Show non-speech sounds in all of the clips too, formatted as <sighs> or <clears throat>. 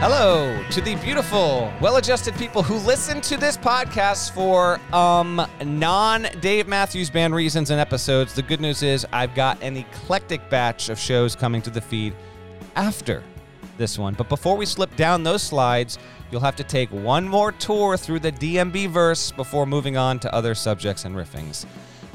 Hello to the beautiful, well-adjusted people who listen to this podcast for um non-Dave Matthews Band reasons and episodes. The good news is I've got an eclectic batch of shows coming to the feed after this one. But before we slip down those slides, you'll have to take one more tour through the DMB verse before moving on to other subjects and riffings.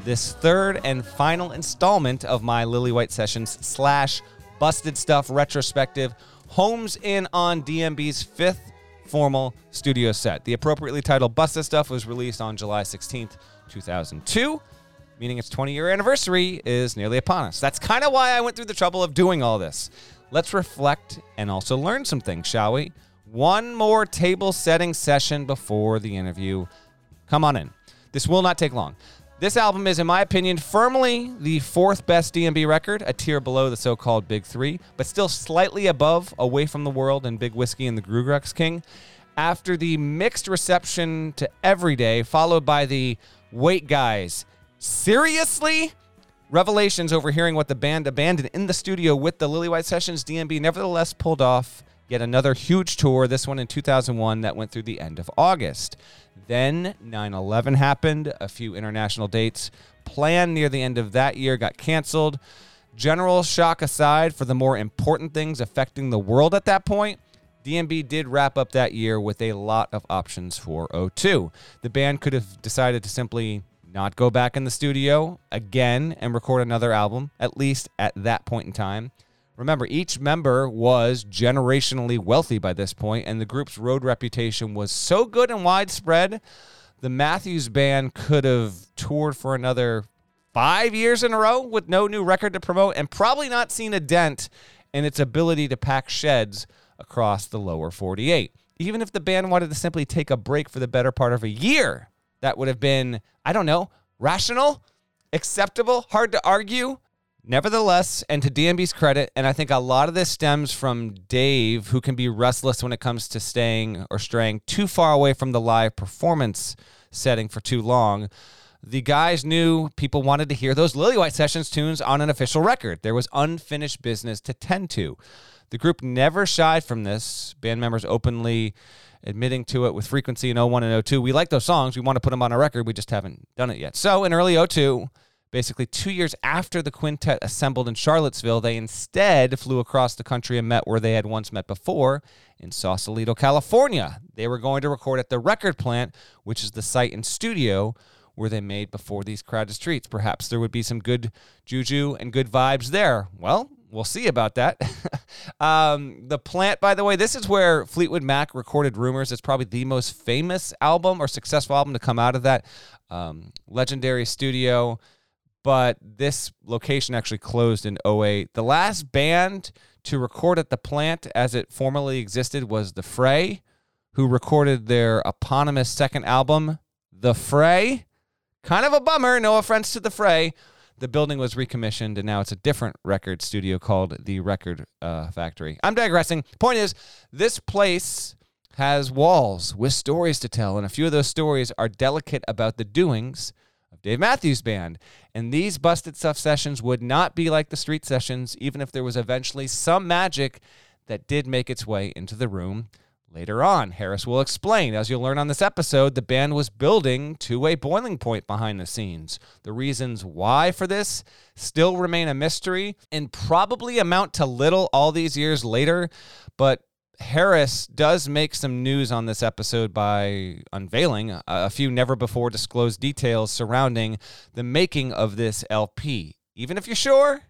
This third and final installment of my Lillywhite Sessions slash Busted Stuff retrospective homes in on DMB's fifth formal studio set. The appropriately titled Busted Stuff was released on July 16th, 2002, meaning its 20 year anniversary is nearly upon us. That's kind of why I went through the trouble of doing all this. Let's reflect and also learn some things, shall we? One more table setting session before the interview. Come on in. This will not take long. This album is, in my opinion, firmly the fourth best DMB record, a tier below the so called Big Three, but still slightly above Away from the World and Big Whiskey and the Groogrux King. After the mixed reception to Everyday, followed by the Wait Guys, seriously? Revelations overhearing what the band abandoned in the studio with the Lily White Sessions, DMB nevertheless pulled off yet another huge tour, this one in 2001 that went through the end of August. Then 9 11 happened, a few international dates planned near the end of that year got canceled. General shock aside, for the more important things affecting the world at that point, DMB did wrap up that year with a lot of options for O2. The band could have decided to simply not go back in the studio again and record another album, at least at that point in time. Remember, each member was generationally wealthy by this point, and the group's road reputation was so good and widespread, the Matthews Band could have toured for another five years in a row with no new record to promote and probably not seen a dent in its ability to pack sheds across the lower 48. Even if the band wanted to simply take a break for the better part of a year, that would have been, I don't know, rational, acceptable, hard to argue. Nevertheless, and to DMB's credit, and I think a lot of this stems from Dave, who can be restless when it comes to staying or straying too far away from the live performance setting for too long. The guys knew people wanted to hear those Lillywhite Sessions tunes on an official record. There was unfinished business to tend to. The group never shied from this, band members openly admitting to it with frequency in 01 and 02. We like those songs. We want to put them on a record. We just haven't done it yet. So in early 02, Basically, two years after the quintet assembled in Charlottesville, they instead flew across the country and met where they had once met before in Sausalito, California. They were going to record at the record plant, which is the site and studio where they made before these crowded streets. Perhaps there would be some good juju and good vibes there. Well, we'll see about that. <laughs> um, the plant, by the way, this is where Fleetwood Mac recorded Rumors. It's probably the most famous album or successful album to come out of that um, legendary studio but this location actually closed in 08. The last band to record at the plant as it formerly existed was The Fray, who recorded their eponymous second album, The Fray. Kind of a bummer, no offense to The Fray. The building was recommissioned and now it's a different record studio called The Record uh, Factory. I'm digressing. Point is, this place has walls with stories to tell, and a few of those stories are delicate about the doings Dave Matthews Band. And these busted stuff sessions would not be like the street sessions, even if there was eventually some magic that did make its way into the room later on. Harris will explain. As you'll learn on this episode, the band was building to a boiling point behind the scenes. The reasons why for this still remain a mystery and probably amount to little all these years later, but Harris does make some news on this episode by unveiling a few never before disclosed details surrounding the making of this LP. Even if you're sure,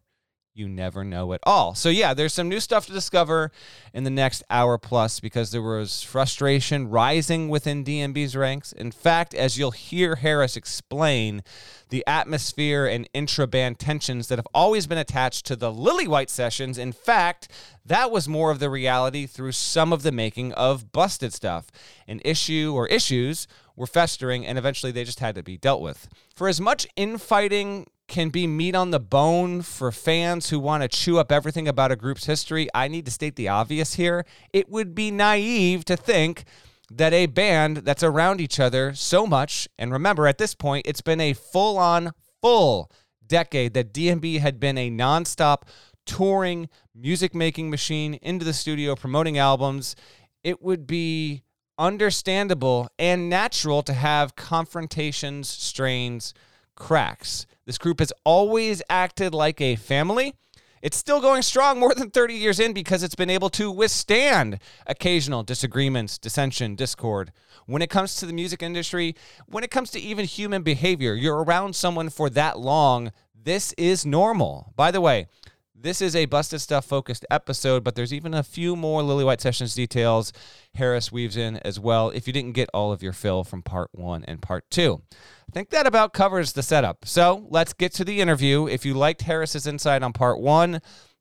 you never know at all. So yeah, there's some new stuff to discover in the next hour plus because there was frustration rising within DMB's ranks. In fact, as you'll hear Harris explain, the atmosphere and intra-band tensions that have always been attached to the Lillywhite sessions, in fact, that was more of the reality through some of the making of Busted Stuff. An issue or issues were festering and eventually they just had to be dealt with. For as much infighting can be meat on the bone for fans who want to chew up everything about a group's history, I need to state the obvious here. It would be naive to think that a band that's around each other so much, and remember at this point, it's been a full on, full decade that DMB had been a nonstop touring music making machine into the studio, promoting albums it would be understandable and natural to have confrontations, strains, cracks. This group has always acted like a family. It's still going strong more than 30 years in because it's been able to withstand occasional disagreements, dissension, discord. When it comes to the music industry, when it comes to even human behavior, you're around someone for that long, this is normal. By the way, this is a busted stuff focused episode, but there's even a few more Lillywhite Sessions details Harris weaves in as well if you didn't get all of your fill from part one and part two. I think that about covers the setup. So let's get to the interview. If you liked Harris's insight on part one,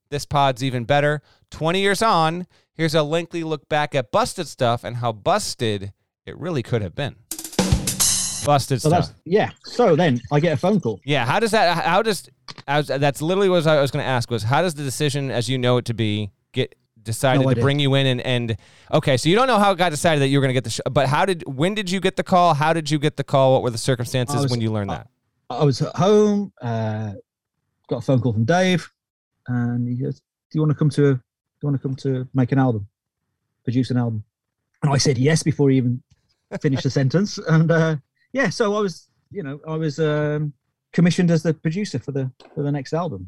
this pod's even better. 20 years on, here's a lengthy look back at busted stuff and how busted it really could have been. Busted So stuff. yeah. So then I get a phone call. Yeah, how does that? How does? Was, that's literally what I was going to ask. Was how does the decision, as you know it to be, get decided No to bring you in and and okay, so you don't know how it got decided that you were going to get the, sh- but how did? When did you get the call? How did you get the call? What were the circumstances I was- when you learned that? I was at home. Uh, got a phone call from Dave, and he goes, "Do you want to come to? Do you want to come to make an album, produce an album?" And I said yes before he even finished the sentence. And uh, yeah, so I was, you know, I was um, commissioned as the producer for the for the next album.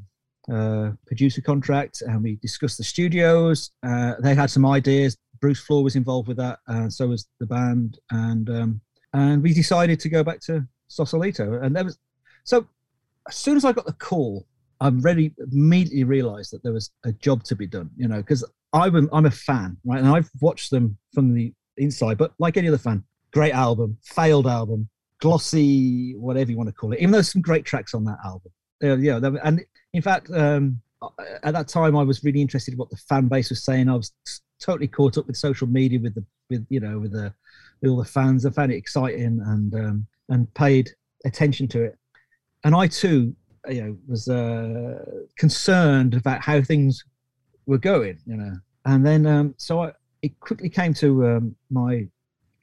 Uh, producer contract, and we discussed the studios. Uh, they had some ideas. Bruce Flohr was involved with that, and so was the band. And um, and we decided to go back to Sausalito. And there was so as soon as I got the call, I really immediately realised that there was a job to be done. You know, because I'm I'm a fan, right? And I've watched them from the inside, but like any other fan, great album, failed album, glossy, whatever you want to call it. Even though some great tracks on that album, uh, yeah. And in fact, um, at that time, I was really interested in what the fan base was saying. I was totally caught up with social media, with the with you know with the with all the fans. I found it exciting and um, and paid attention to it. And I too, you know, was uh, concerned about how things were going. You know, and then um, so I, it quickly came to um, my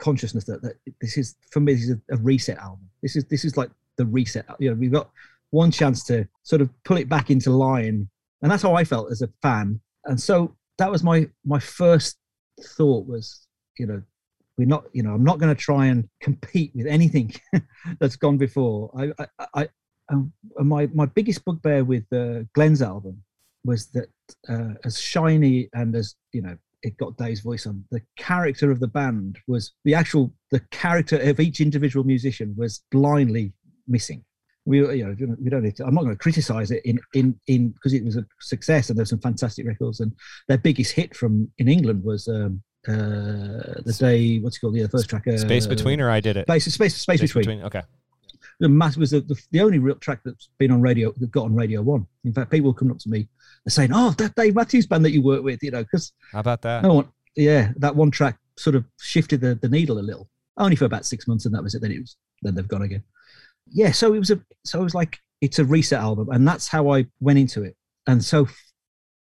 consciousness that, that this is for me this is a, a reset album. This is this is like the reset. You know, we've got one chance to sort of pull it back into line, and that's how I felt as a fan. And so that was my my first thought was, you know, we're not, you know, I'm not going to try and compete with anything <laughs> that's gone before. I, I, I um, my my biggest bugbear with uh, Glen's album was that uh, as shiny and as you know it got Dave's voice on. The character of the band was the actual the character of each individual musician was blindly missing. We you know we don't need to, I'm not going to criticize it in in in because it was a success and there's some fantastic records and their biggest hit from in England was um uh the day what's it called the first track uh, Space between, or I did it. space space space, between. Okay. The mass was the, the, the only real track that's been on radio that got on Radio One. In fact, people come up to me and saying, "Oh, that Dave Matthews band that you work with," you know, because How about that? no one, yeah, that one track sort of shifted the, the needle a little, only for about six months, and that was it. Then it was, then they've gone again. Yeah, so it was a, so it was like it's a reset album, and that's how I went into it. And so,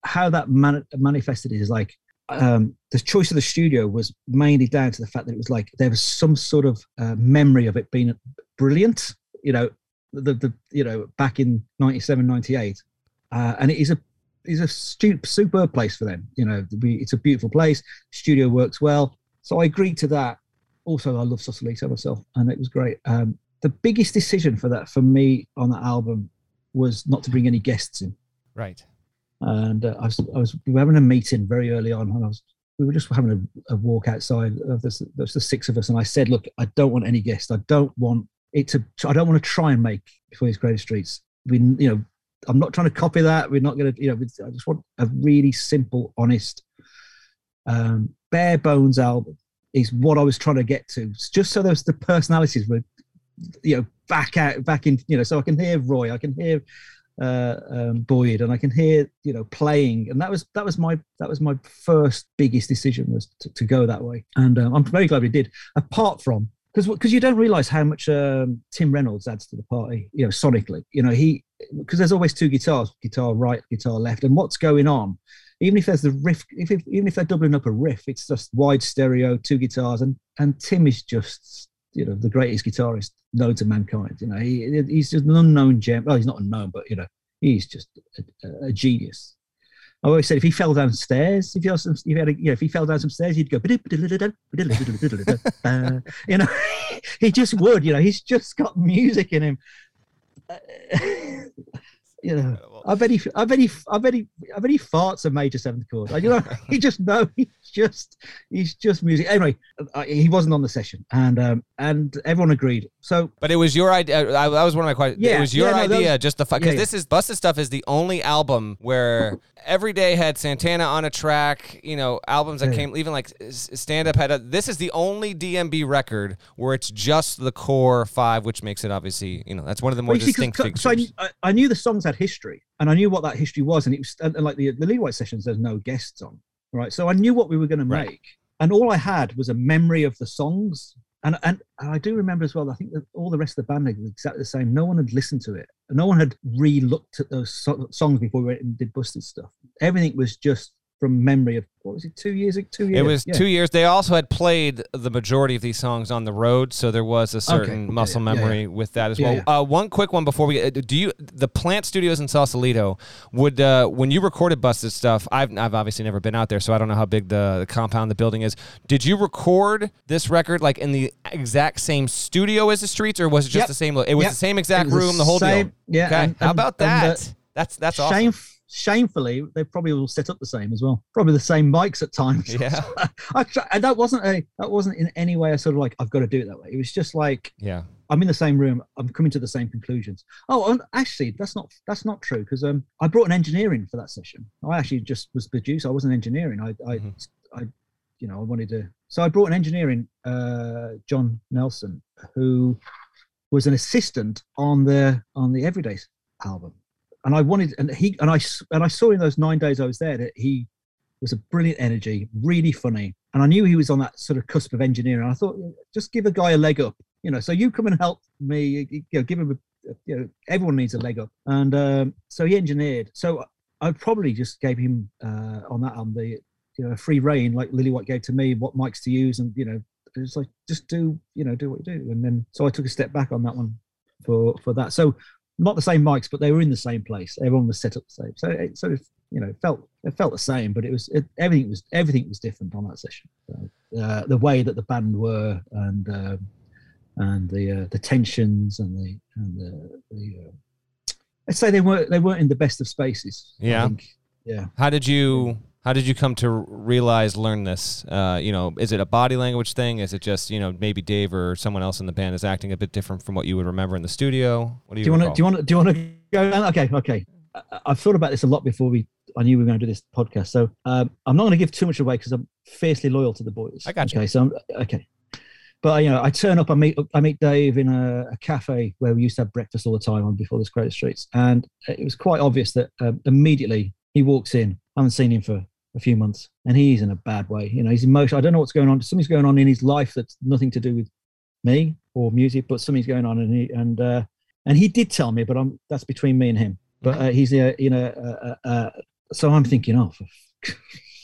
how that man, manifested is like um, the choice of the studio was mainly down to the fact that it was like there was some sort of uh, memory of it being brilliant. You know, the the you know back in 97, 98. Uh, and it is a is a stu- superb place for them. You know, we, it's a beautiful place. Studio works well, so I agreed to that. Also, I love Sausalito myself, and it was great. Um, the biggest decision for that for me on that album was not to bring any guests in. Right. And uh, I was I was we were having a meeting very early on, and I was we were just having a, a walk outside. Of this, there's the six of us, and I said, "Look, I don't want any guests. I don't want it to. I don't want to try and make before these greatest streets. We, you know, I'm not trying to copy that. We're not going to, you know, I just want a really simple, honest, um, bare bones album is what I was trying to get to. Just so there's the personalities were, you know, back out, back in, you know, so I can hear Roy, I can hear uh, um, Boyd, and I can hear, you know, playing, and that was that was my that was my first biggest decision was to, to go that way, and um, I'm very glad we did. Apart from because because you don't realize how much um, Tim Reynolds adds to the party, you know, sonically. You know, he because there's always two guitars, guitar right, guitar left, and what's going on. Even if there's the riff, if, if even if they're doubling up a riff, it's just wide stereo, two guitars, and and Tim is just you know the greatest guitarist known to mankind. You know, he he's just an unknown gem. Well, he's not unknown, but you know, he's just a, a genius. I always said if he fell downstairs, if he, some, if he had a, you know, if he fell down some stairs, he'd go, uh, <laughs> you know, <laughs> he just would, you know, he's just got music in him. <laughs> you know, I bet he, I bet he, I bet he, I bet he farts a major seventh chord. I, you know, <laughs> he just know he's just, he's just music. Anyway, uh, he wasn't on the session, and um, and everyone agreed. So, but it was your idea. I, that was one of my questions. Yeah, it was your yeah, no, idea, was, just the. Because yeah, yeah. this is busted stuff is the only album where every day had Santana on a track. You know, albums that came even like stand up had. A, this is the only DMB record where it's just the core five, which makes it obviously you know that's one of the more well, distinct. See, so I, I knew the songs had history and I knew what that history was, and it was and, and like the the White sessions. There's no guests on, right? So I knew what we were going to make, and all I had was a memory of the songs. And, and I do remember as well. I think that all the rest of the band were exactly the same. No one had listened to it. No one had re-looked at those so- songs before we went and did Busted stuff. Everything was just from memory of what was it two years two years? it was yeah. two years. They also had played the majority of these songs on the road so there was a certain okay. muscle yeah, memory yeah, with that as well. uh, one quick one before we uh, do you the plant studios in sausalito would uh, when you recorded busted stuff I've, I've obviously never been out there so i don't know how big the, the compound the building is. Did you record this record like in the exact same studio as the streets or was it just yep. the same it was yep. the same exact room the, the whole same, deal yeah okay. and, how about that the, that's that's shame, awesome shamefully, they probably all set up the same as well. Probably the same mics at times. <laughs> Yeah. I, try, and that wasn't a that wasn't in any way a sort of like I've got to do it that way. It was just like yeah, I'm in the same room. I'm coming to the same conclusions. Oh, actually, that's not that's not true because um, I brought an engineer in for that session. I actually just was producer. I wasn't engineering. I I, mm-hmm. I you know I wanted to. So I brought an engineer in, uh, John Nelson, who was an assistant on the on the Everydays album and I wanted, and he, and I, and I saw in those nine days I was there that he was a brilliant energy, really funny, and I knew he was on that sort of cusp of engineering. I thought, just give a guy a leg up, you know. So you come and help me, you know, give him a, you know, everyone needs a leg up, and um, so he engineered. So I probably just gave him uh, on that on the, you know, free reign like Lillywhite gave to me, what mics to use, and you know, it's like just do, you know, do what you do, and then so I took a step back on that one for for that. So not the same mics, but they were in the same place. Everyone was set up the same. So it sort of, you know, felt it felt the same, but it was it, everything was everything was different on that session. Uh, the way that the band were and uh, and the uh, the tensions and the and the, the uh, let's say they weren't they weren't in the best of spaces. Yeah, yeah. How did you how did you come to realize, learn this? Uh, you know, is it a body language thing? Is it just you know maybe Dave or someone else in the band is acting a bit different from what you would remember in the studio? What do you, want to do? You want to do you want to go? Okay, okay. I've thought about this a lot before we. I knew we were going to do this podcast, so um, I'm not going to give too much away because I'm fiercely loyal to the boys. I got you. Okay, so I'm, okay. But you know, I turn up. I meet I meet Dave in a, a, cafe where we used to have breakfast all the time on before this Crowded Streets, and it was quite obvious that um, immediately he walks in. I haven't seen him for a few months, and he's in a bad way. You know, he's emotional. I don't know what's going on. Something's going on in his life that's nothing to do with me or music, but something's going on, and he and uh, and he did tell me, but I'm that's between me and him. But uh, he's uh, you know, uh, uh, uh so I'm thinking, oh,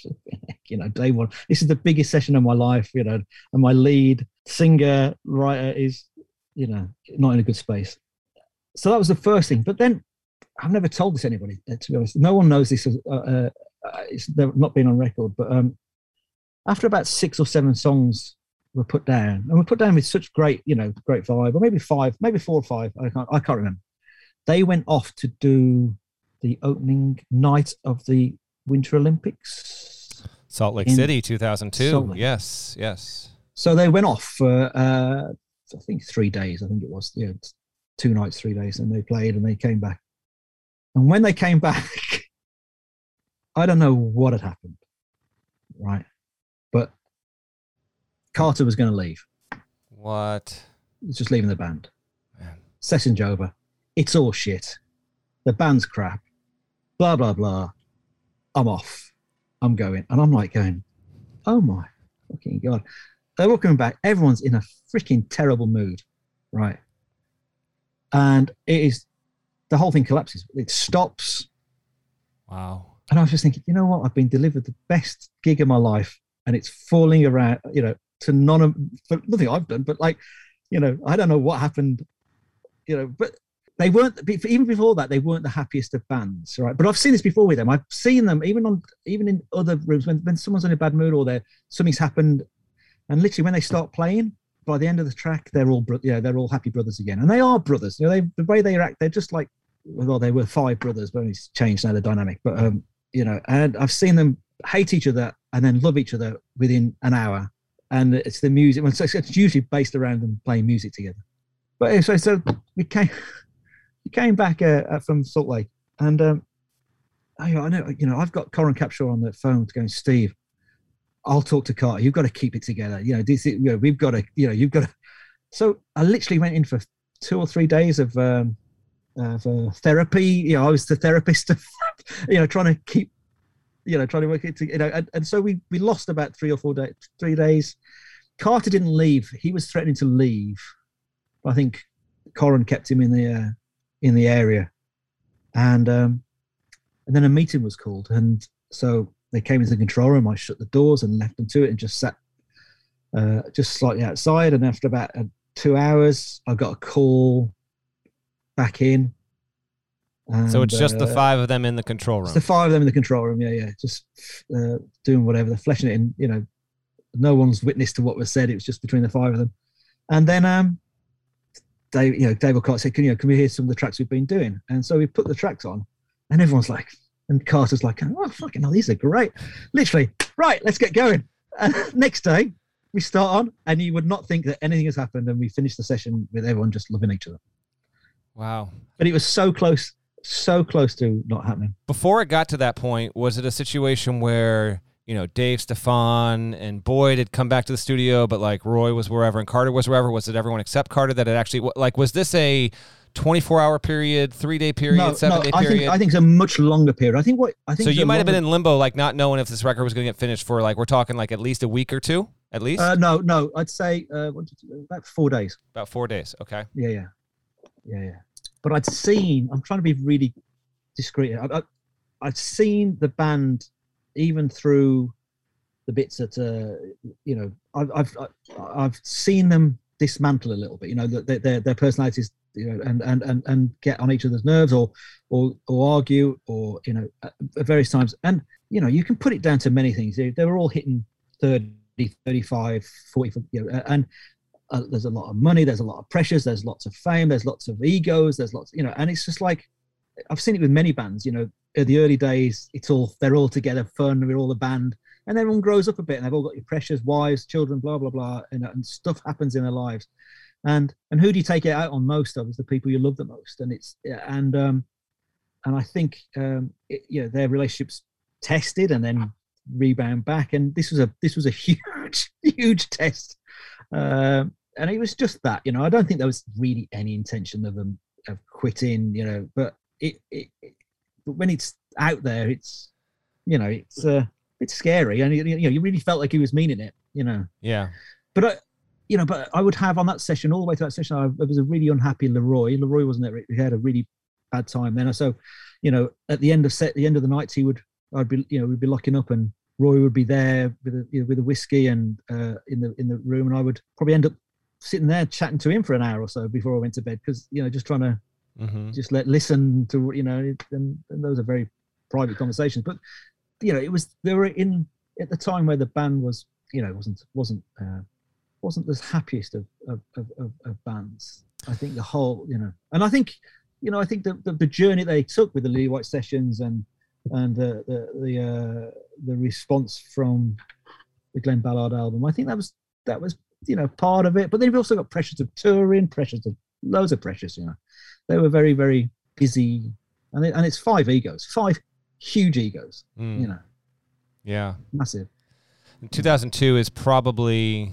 <laughs> you know, day one. This is the biggest session of my life, you know, and my lead singer writer is, you know, not in a good space. So that was the first thing. But then I've never told this anybody, to be honest. No one knows this uh, uh, it's not been on record, but um, after about six or seven songs were put down, and were put down with such great, you know, great vibe, or maybe five, maybe four or five, I can't, I can't remember. They went off to do the opening night of the Winter Olympics. Salt Lake City, 2002. Lake. Yes, yes. So they went off for, uh, I think, three days. I think it was, yeah, two nights, three days, and they played and they came back. And when they came back, <laughs> I don't know what had happened, right? But Carter was going to leave. What? He's just leaving the band. Man. Session's over. It's all shit. The band's crap. Blah blah blah. I'm off. I'm going, and I'm like going, oh my fucking god. They're all coming back. Everyone's in a freaking terrible mood, right? And it is the whole thing collapses. It stops. Wow and I was just thinking, you know what? I've been delivered the best gig of my life, and it's falling around, you know, to none of for nothing I've done, but like, you know, I don't know what happened, you know, but they weren't even before that they weren't the happiest of bands right? But i've seen this before with them. I've seen them even on even in other rooms when, when someone's in a bad mood or they something's happened and literally when they start playing by the end of the track they're all yeah they're all happy brothers again. And they are brothers. You know they the way they act they're just like well they were five brothers but it's changed now the dynamic. But um you know and i've seen them hate each other and then love each other within an hour and it's the music it's usually based around them playing music together but so so we came <laughs> he came back uh, uh, from Salt Lake, and um, I, I, know you know I've got Coran Capshaw on the phone going, Steve. I'll talk to Carter. You've got to keep it together. You know, this, you know, we've got to, you know, you've got to. So I literally went in for two or three days of, um, of uh, therapy. You know, I was the therapist, of, <laughs> you know, trying to keep, you know, trying to work it. To, you know, and, and so we we lost about three or four days, three days. Carter didn't leave. He was threatening to leave. I think Coran kept him in the uh, in the area, and um, and then a meeting was called, and so they came into the control room. I shut the doors and left them to it, and just sat uh, just slightly outside. And after about uh, two hours, I got a call back in. And, so it's just uh, the five of them in the control room. the five of them in the control room. Yeah, yeah, just uh, doing whatever. They're fleshing it in. You know, no one's witness to what was said. It was just between the five of them. And then um, Dave, you know, Dave O'Connor said, "Can you know, can we hear some of the tracks we've been doing?" And so we put the tracks on, and everyone's like, and Carter's like, "Oh, fucking hell, these are great!" Literally, right, let's get going. And <laughs> next day, we start on, and you would not think that anything has happened, and we finish the session with everyone just loving each other. Wow! But it was so close, so close to not happening. Before it got to that point, was it a situation where? you know, Dave, Stefan, and Boyd had come back to the studio, but like Roy was wherever and Carter was wherever. Was it everyone except Carter that had actually like was this a 24 hour period, three day period, no, seven no, day period? I think, I think it's a much longer period. I think what I think. So you might have been in limbo, like not knowing if this record was going to get finished for like we're talking like at least a week or two, at least. Uh, no, no, I'd say uh, about four days. About four days. Okay. Yeah, yeah, yeah, yeah. But I'd seen. I'm trying to be really discreet. I, I'd seen the band even through the bits that uh, you know I've, I've I've seen them dismantle a little bit. You know, their their, their personalities, you know, and, and and and get on each other's nerves or or or argue or you know at various times. And you know, you can put it down to many things. They, they were all hitting 30, 35, 40, you know, and uh, there's a lot of money, there's a lot of pressures, there's lots of fame, there's lots of egos, there's lots, you know, and it's just like I've seen it with many bands. You know, the early days, it's all they're all together, fun. We're all a band, and everyone grows up a bit, and they've all got your precious wives, children, blah blah blah, and, and stuff happens in their lives. And and who do you take it out on most of? Is the people you love the most, and it's and um, and I think um, it, you know their relationships tested and then rebound back, and this was a this was a <laughs> huge huge test. Uh, and it was just that, you know, I don't think there was really any intention of them of quitting, you know, but it, it, it but when it's out there, it's you know it's uh, it's scary, and you know you really felt like he was meaning it, you know. Yeah. But I, you know, but I would have on that session all the way to that session. I, I was a really unhappy LeRoi. LeRoi wasn't there. He had a really bad time then. So, you know, at the end of set, the end of the nights, he would, I'd be, you know, we'd be locking up, and Roy would be there with a, you know, with a whiskey and uh, in the in the room, and I would probably end up sitting there chatting to him for an hour or so before I went to bed because you know just trying to mm-hmm. just let listen to you know and, and, those are very private conversations but you know it was they were in at the time where the band was you know wasn't wasn't uh, wasn't the happiest of of, of, of bands i think the whole you know and i think you know i think the, the, the journey they took with the Lillywhite sessions and and the the the, uh, the response from the Glen Ballard album i think that was that was you know part of it but then you've also got pressures of touring pressures of loads of pressures you know they were very very busy, and it, and it's five egos, five huge egos. Mm. You know. Yeah. Massive. 2002 is probably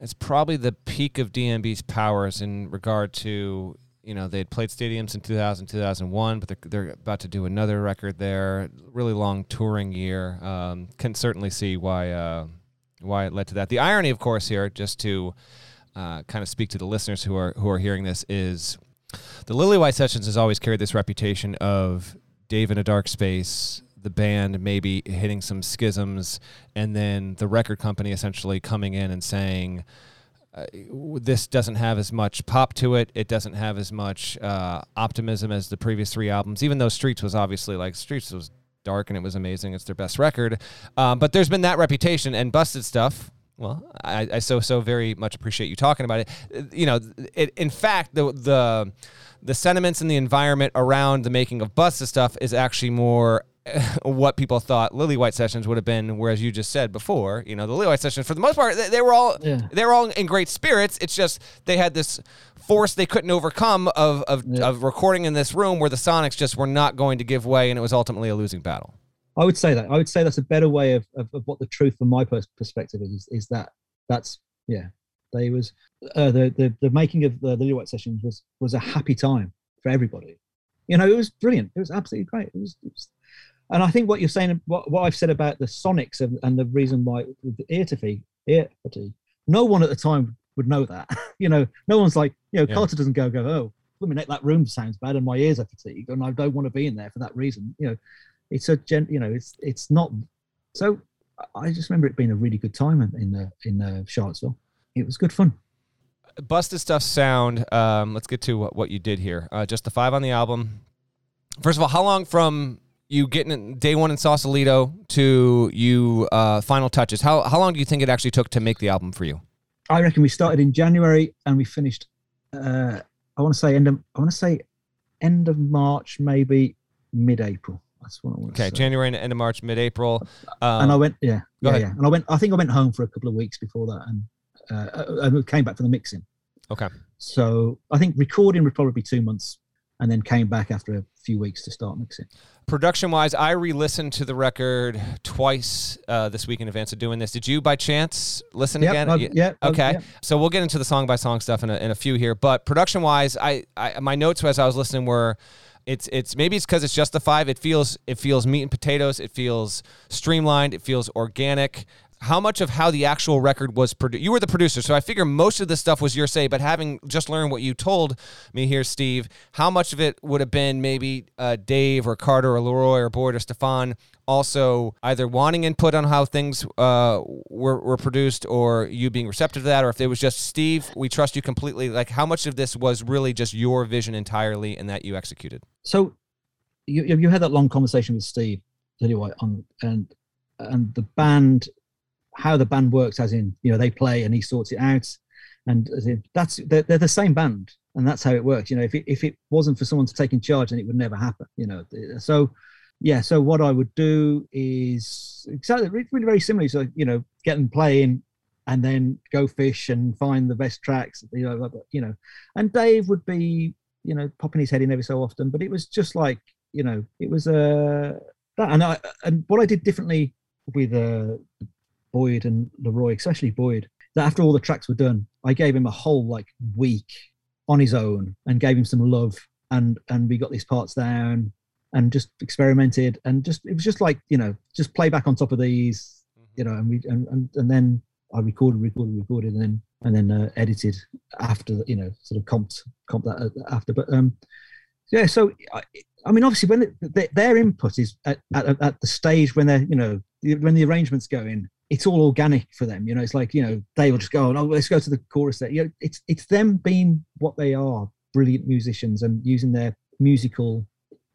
it's probably the peak of DMB's powers in regard to you know they had played stadiums in 2000 2001 but they're, they're about to do another record there. Really long touring year. Um, can certainly see why uh, why it led to that. The irony of course here just to uh, kind of speak to the listeners who are who are hearing this is the Lillywhite Sessions has always carried this reputation of Dave in a dark space, the band maybe hitting some schisms, and then the record company essentially coming in and saying, uh, this doesn't have as much pop to it. It doesn't have as much uh, optimism as the previous three albums. Even though Streets was obviously like Streets was dark and it was amazing. It's their best record. Um, but there's been that reputation and busted stuff. Well, I, I so so very much appreciate you talking about it. Uh, you know, it, in fact, the the the sentiments and the environment around the making of busted stuff is actually more <laughs> what people thought Lillywhite sessions would have been. Whereas you just said before, you know, the Lillywhite sessions for the most part they, they were all yeah. they were all in great spirits. It's just they had this force they couldn't overcome of of, yeah. of recording in this room where the Sonics just were not going to give way, and it was ultimately a losing battle. I would say that. I would say that's a better way of, of, of what the truth from my perspective is. Is that that's yeah. They was uh, the, the the making of the, the Lillywhite sessions was was a happy time for everybody. You know, it was brilliant. It was absolutely great. It was, it was and I think what you're saying, what, what I've said about the Sonics and, and the reason why the ear fatigue, ear fatigue, no one at the time would know that. <laughs> you know, no one's like, you know, yeah. Carter doesn't go, go, oh, let me make that room sounds bad and my ears are fatigued and I don't want to be in there for that reason. You know, it's a gen, you know, it's it's not. So I just remember it being a really good time in in, uh, in uh, Charlottesville. It was good fun. Busted stuff sound. Um, let's get to what, what you did here. Uh, just the five on the album. First of all, how long from you getting in day one in Sausalito to you uh, final touches? How how long do you think it actually took to make the album for you? I reckon we started in January and we finished. Uh, I want to say end of I want to say end of March, maybe mid-April. That's what I want okay, to say. January and end of March, mid-April. Um, and I went, yeah, yeah, ahead. yeah. And I went. I think I went home for a couple of weeks before that, and uh, I came back for the mixing. Okay. So I think recording would probably be two months and then came back after a few weeks to start mixing. Production wise, I re listened to the record twice uh, this week in advance of doing this. Did you by chance listen yep, again? Uh, yeah. Okay. So we'll get into the song by song stuff in a, in a few here. But production wise, I, I my notes as I was listening were it's it's maybe it's because it's just the five. It feels it feels meat and potatoes. It feels streamlined. It feels organic how much of how the actual record was produced you were the producer so i figure most of the stuff was your say but having just learned what you told me here steve how much of it would have been maybe uh, dave or carter or leroi or boyd or stefan also either wanting input on how things uh, were, were produced or you being receptive to that or if it was just steve we trust you completely like how much of this was really just your vision entirely and that you executed? So you, you had that long conversation with steve anyway on and and the band how the band works, as in you know they play and he sorts it out, and in, that's they're, they're, the same band, and that's how it works. You know, if it if it wasn't for someone to take in charge, then it would never happen. You know, so yeah. So what I would do is exactly really very similar. So you know, get them playing, and then go fish and find the best tracks. You know, you know, and Dave would be you know popping his head in every so often, but it was just like you know, it was a uh, that, and I and what I did differently with uh, Boyd and LeRoi, especially Boyd, that after all the tracks were done, I gave him a whole like week on his own and gave him some love and and we got these parts down and just experimented and just it was just like you know just play back on top of these you know and we and and, and then I recorded recorded recorded and then and then uh, edited after you know sort of comped comp that uh, after. But um yeah so I, I mean obviously when the, their input is at, at, at the stage when they're you know when the arrangements go in it's all organic for them. You know, it's like you know they will just go, "Oh, let's go to the chorus." There, you know, it's it's them being what they are, brilliant musicians, and using their musical,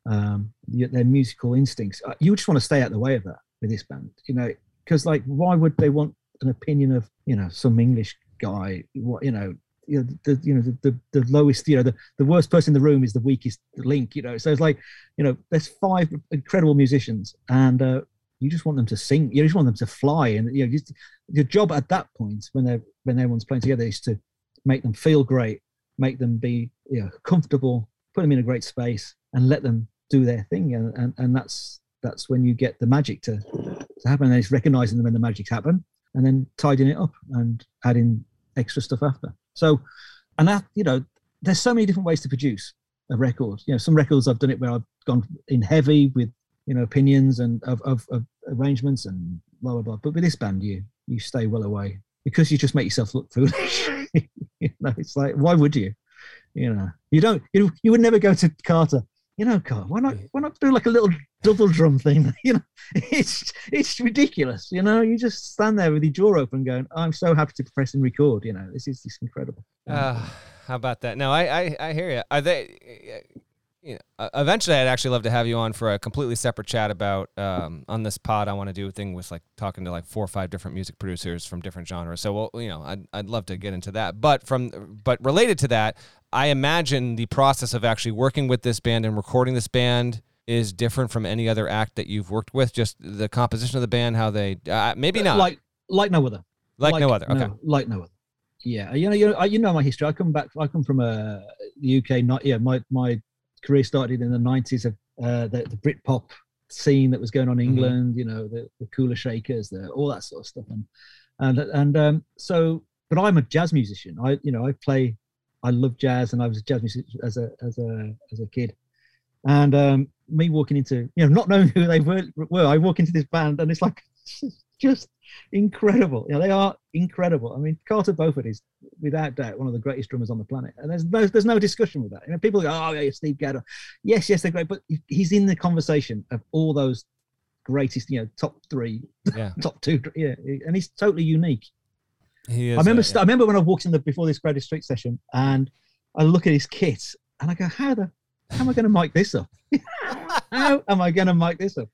um, their musical instincts. Uh, you just want to stay out the way of that with this band, you know, because like, why would they want an opinion of you know some English guy? What you know. You know, the you know the, the, the lowest you know the, the worst person in the room is the weakest link you know so it's like you know there's five incredible musicians and uh, you just want them to sing. You just want them to fly, and you know, just, your job at that point when they're when everyone's playing together is to make them feel great, make them be you know, comfortable, put them in a great space, and let them do their thing. And and, and that's that's when you get the magic to, to happen. And it's recognizing them when the magic's happen, and then tidying it up and adding extra stuff after. So, and that you know, there's so many different ways to produce a record. You know, some records I've done it where I've gone in heavy with you know opinions and of, of, of arrangements and blah blah blah. But with this band, you you stay well away because you just make yourself look foolish. <laughs> you know, it's like why would you? You know, you don't. You you would never go to Carter you know, God, why not why not do like a little double drum thing? <laughs> you know, it's it's ridiculous. You know, you just stand there with your jaw open, going, "I'm so happy to press and record." You know, this is this incredible. Uh, how about that? No, I I, I hear you. Are they? You know, eventually, I'd actually love to have you on for a completely separate chat about um, on this pod. I want to do a thing with like talking to like four or five different music producers from different genres. So, well, you know, I'd I'd love to get into that. But from but related to that, I imagine the process of actually working with this band and recording this band is different from any other act that you've worked with. Just the composition of the band, how they uh, maybe not like like no other, like, like no other. Okay, no, like no other. Yeah, you know, you know, you know my history. I come back. I come from uh, the UK. Not yeah, my my career started in the 90s of uh, the, the Britpop scene that was going on in mm-hmm. England, mm-hmm. you know, the, the Kula Shakers, the, all that sort of stuff. And, and, and um, so, but I'm a jazz musician. I, you know, I play, I love jazz and I was a jazz musician as a, as a, as a kid. And um, me walking into, you know, not knowing who they were, were, I walk into this band and it's like, <laughs> just incredible. You know, they are incredible. I mean, Carter Beauford is without doubt one of the greatest drummers on the planet, and there's no there's no discussion with that. You know, people go, "Oh, yeah, Steve Gadd." Yes, yes, they're great, but he's in the conversation of all those greatest, you know, top three, yeah. <laughs> top two, yeah, and he's totally unique. He is, I remember, uh, yeah. I remember when I walked in the before this Greatest Street session, and I look at his kit, and I go, "How the, how am I going to mic this up? <laughs> how am I going to mic this up?"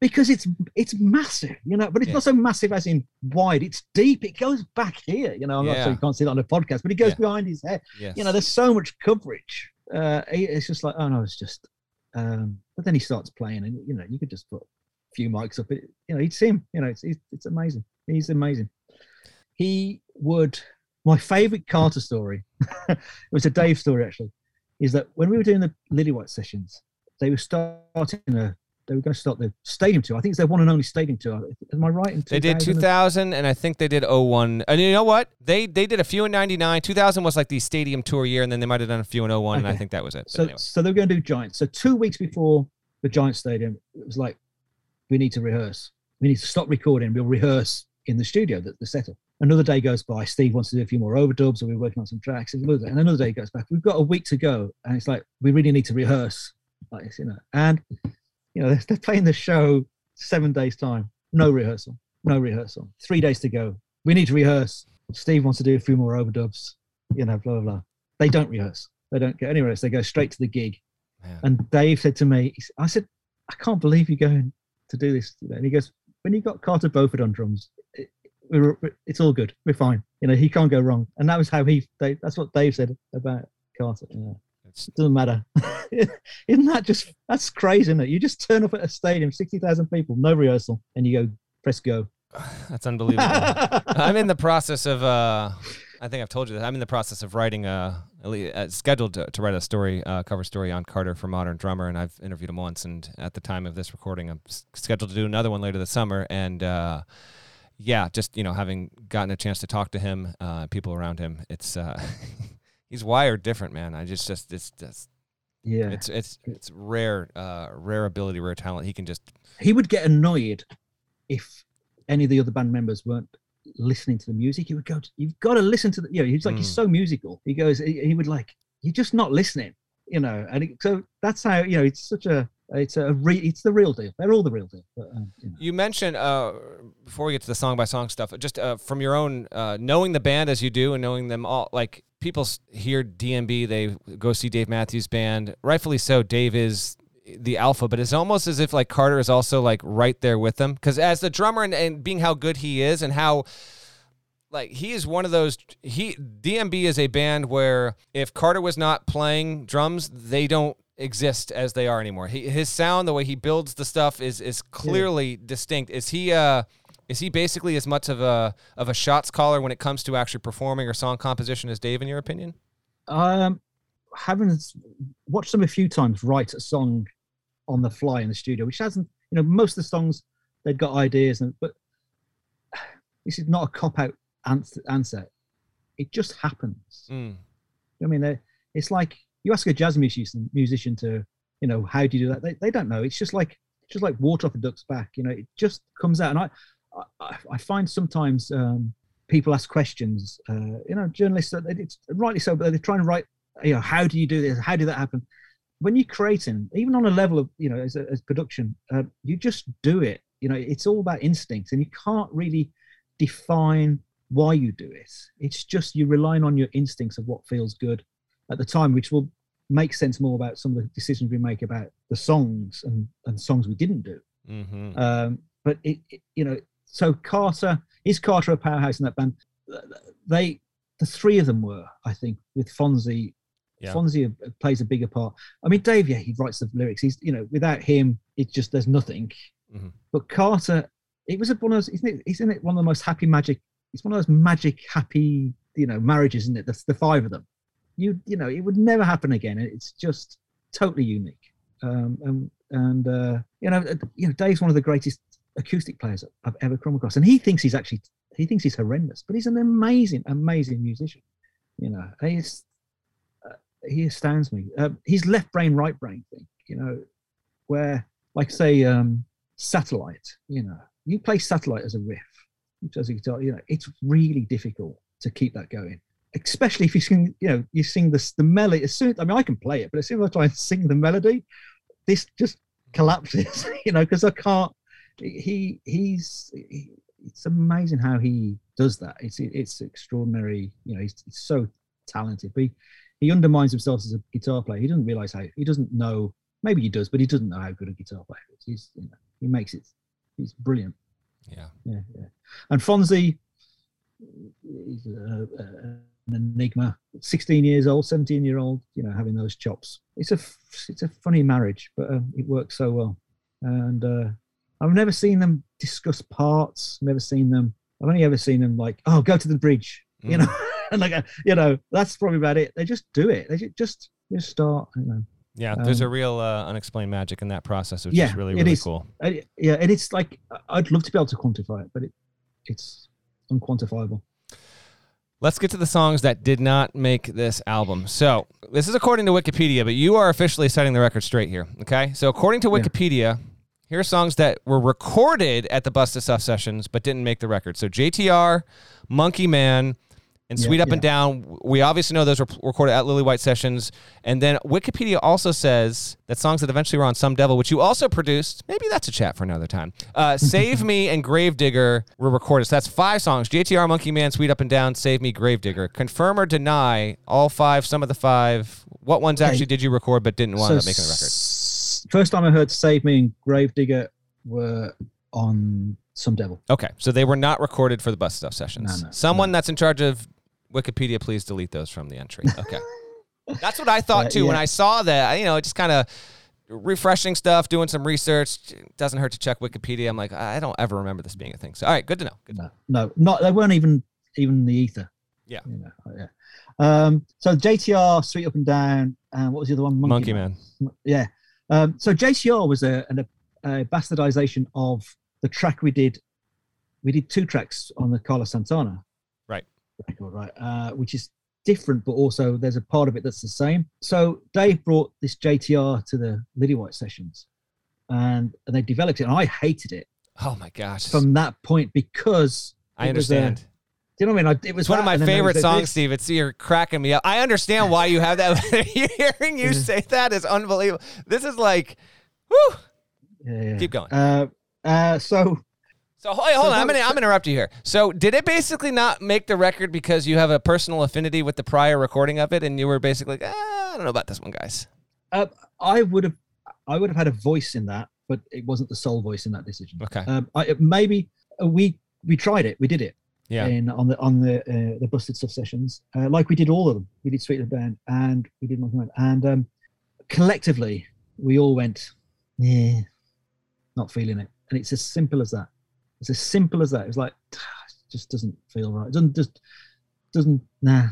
Because it's it's massive, you know, but it's yeah. not so massive as in wide. It's deep. It goes back here, you know. I'm yeah. not sure you can't see that on the podcast, but it goes yeah. behind his head. Yes. You know, there's so much coverage. Uh, it's just like, oh no, it's just. Um, but then he starts playing, and you know, you could just put a few mics up. It, you know, see him. You know, it's it's, it's amazing. He's amazing. He would. My favorite Carter story. <laughs> it was a Dave story actually. Is that when we were doing the Lillywhite sessions, they were starting a they were going to start the stadium tour. I think it's their one and only stadium tour. Am I right? they did 2000, and I think they did 01. And you know what? They they did a few in 99. 2000 was like the stadium tour year, and then they might have done a few in 01, okay. and I think that was it. So, anyway. so they were going to do Giants. So two weeks before the Giant Stadium, it was like, we need to rehearse. We need to stop recording. We'll rehearse in the studio, the, the setup. Another day goes by. Steve wants to do a few more overdubs, or we're working on some tracks. And another day goes back. We've got a week to go, and it's like we really need to rehearse like you know. And you know, <laughs> they're, playing the show seven days time, no rehearsal, no rehearsal. Three days to go. We need to rehearse. Steve wants to do a few more overdubs, you know, blah blah blah. They don't rehearse. They don't get anywhere else. They go straight to the gig. Man. And Dave said to me, I said, I can't believe you're going to do this. And he goes, when you got Carter Beauford on drums, it, it's all good. We're fine. You know, he can't go wrong. And that was how he. Dave, that's what Dave said about Carter. Yeah. It doesn't matter. <laughs> isn't that just that's crazy, isn't it? You just turn up at a stadium, sixty thousand people, no rehearsal, and you go press go. <sighs> That's unbelievable. <laughs> I'm in the process of. Uh, I think I've told you that I'm in the process of writing a, a scheduled to, to, write a story, uh, cover story on Carter for Modern Drummer, and I've interviewed him once. And at the time of this recording, I'm scheduled to do another one later this summer. And uh, yeah, just you know, having gotten a chance to talk to him, uh, people around him, it's uh, <laughs> he's wired different, man. I just just it's just yeah, it's it's it's rare, uh, rare ability, rare talent. He can just he would get annoyed if any of the other band members weren't listening to the music. He would go, "You've got to listen to the." You know, he's like mm. he's so musical. He goes, he, he, would like, "You're just not listening," you know. And it, so that's how you know it's such a it's a re, it's the real deal. They're all the real deal. But, um, you, know. you, mentioned uh, before we get to the song by song stuff, just uh, from your own uh, knowing the band as you do and knowing them all, like people hear DMB, they go see Dave Matthews Band. Rightfully so. Dave is the alpha, but it's almost as if like Carter is also like right there with them because as the drummer and, and being how good he is and how like he is one of those he DMB is a band where if Carter was not playing drums, they don't exist as they are anymore. He, his sound, the way he builds the stuff is is clearly yeah. distinct. Is he uh is he basically as much of a of a shots caller when it comes to actually performing or song composition as Dave, in your opinion? Um, having watched them a few times write a song on the fly in the studio, which hasn't, you know, most of the songs they've got ideas, and but <sighs> this is not a cop out answer. It just happens. Mm. I mean, it's like you ask a jazz musician musician to, you know, how do you do that? They, they don't know. It's just like just like water off a duck's back. You know, it just comes out. And I I, I find sometimes um, people ask questions. Uh, you know, journalists, it's rightly so, but they're trying to write. You know, how do you do this? How did that happen? when you're creating, even on a level of you know as, as production, uh, you just do it. You know, it's all about instinct, and you can't really define why you do it. It's just you're relying on your instincts of what feels good at the time, which will make sense more about some of the decisions we make about the songs and, and songs we didn't do. Mm-hmm. Um, but it, it, you know, so Carter is Carter a powerhouse in that band? They, the three of them were, I think, with Fonzie. Yeah. Fonzie plays a bigger part. I mean, Dave, yeah, he writes the lyrics. He's, you know, without him, it's just there's nothing. Mhm. But Carter, it was a, one of those. Isn't it? Isn't it one of the most happy magic? It's one of those magic happy, you know, marriages, isn't it? That's the five of them. You, you know, it would never happen again. It's just totally unique. Um, and and uh, you know, you know, Dave's one of the greatest acoustic players I've ever come across, and he thinks he's actually he thinks he's horrendous, but he's an amazing, amazing musician. You know, he's uh, he astounds me. Uh, his left brain, right brain thing. You know, where like say um, satellite. You know, you play satellite as a riff, as a guitar. You know, it's really difficult to keep that going. Especially if you sing, you know, you sing this the melody. As soon, I mean, I can play it, but as soon as I try and sing the melody, this just collapses. <laughs> You know, because I can't he he's he, it's amazing how he does that it's it's extraordinary you know he's, he's so talented but he, he undermines himself as a guitar player he doesn't realize how he doesn't know maybe he does but he doesn't know how good a guitar player is he's you know he makes it he's brilliant Yeah. yeah yeah and fonzie he's a, a, an enigma 16 years old 17 year old you know having those chops it's a it's a funny marriage but um, it works so well and uh I've never seen them discuss parts. Never seen them. I've only ever seen them like, oh, go to the bridge, you Mm. know, <laughs> and like, uh, you know, that's probably about it. They just do it. They just just start. You know. Yeah. There's a Um, real uh, unexplained magic in that process, which Yeah, is really really cool. It- yeah, and it's like I'd love to be able to quantify it, but it it's unquantifiable. Let's get to the songs that did not make this album. So, this is according to Wikipedia, but you are officially setting the record straight here. Okay. So, according to Yeah. Wikipedia, here are songs that were recorded at the Busted Stuff sessions but didn't make the record. So, JTR, Monkey Man, and Yeah, Sweet Up and. Down. We obviously know those were recorded at Lillywhite Sessions. And then Wikipedia also says that songs that eventually were on Some Devil, which you also produced, maybe that's a chat for another time. Uh, <laughs> Save Me and Gravedigger were recorded. So that's five songs JTR, Monkey Man, Sweet Up and Down, Save Me, Gravedigger. Confirm or deny all five, some of the five. What ones Okay. actually did you record but didn't wind So up making the record? s- First time I heard "Save Me" and "Gravedigger" were on "Some Devil." Okay, so they were not recorded for the bus Stuff sessions. No, no, Someone that's in charge of Wikipedia, please delete those from the entry. Okay, <laughs> that's what I thought Uh, too when. I saw that. You know, just kind of refreshing stuff, doing some research. Doesn't hurt to check Wikipedia. I'm like, I don't ever remember this being a thing. So, all right, good to know. Good to know. No, no, not they weren't even even the ether. Yeah. You know, yeah. Um, so JTR, Sweet Up and Down, and what was the other one? Monkey Man. Yeah. Um, so JTR was a, an, a bastardization of the track we did. We did two tracks on the Carlos Santana. Record, right? Uh, which is different, but also there's a part of it that's the same. So Dave brought this JTR to the Lillywhite sessions, and, and they developed it, and I hated it Oh my gosh. from that point because I was a- understand. do you know what I mean? It was It's one of my and then there favorite songs, this. Steve. It's you're cracking me up. I understand why you have that. <laughs> Hearing you say that is unbelievable. This is like, whew. Yeah, yeah. Keep going. Uh, uh, so So hold, hold So on, I'm gonna I'm gonna interrupt you here. So did it basically not make the record because you have a personal affinity with the prior recording of it, and you were basically like, ah, I don't know about this one, guys. uh, I would have, I would have had a voice in that, but it wasn't the sole voice in that decision. Okay. Um, I, maybe uh, we we tried it, we did it Yeah. in on the on the uh, the busted stuff sessions, uh, like we did all of them. We did Sweet and Band and we did Monkey Man, and um, collectively we all went, yeah, not feeling it, and it's as simple as that. It's as simple as that. It's like <sighs> it just doesn't feel right. It doesn't just doesn't nah.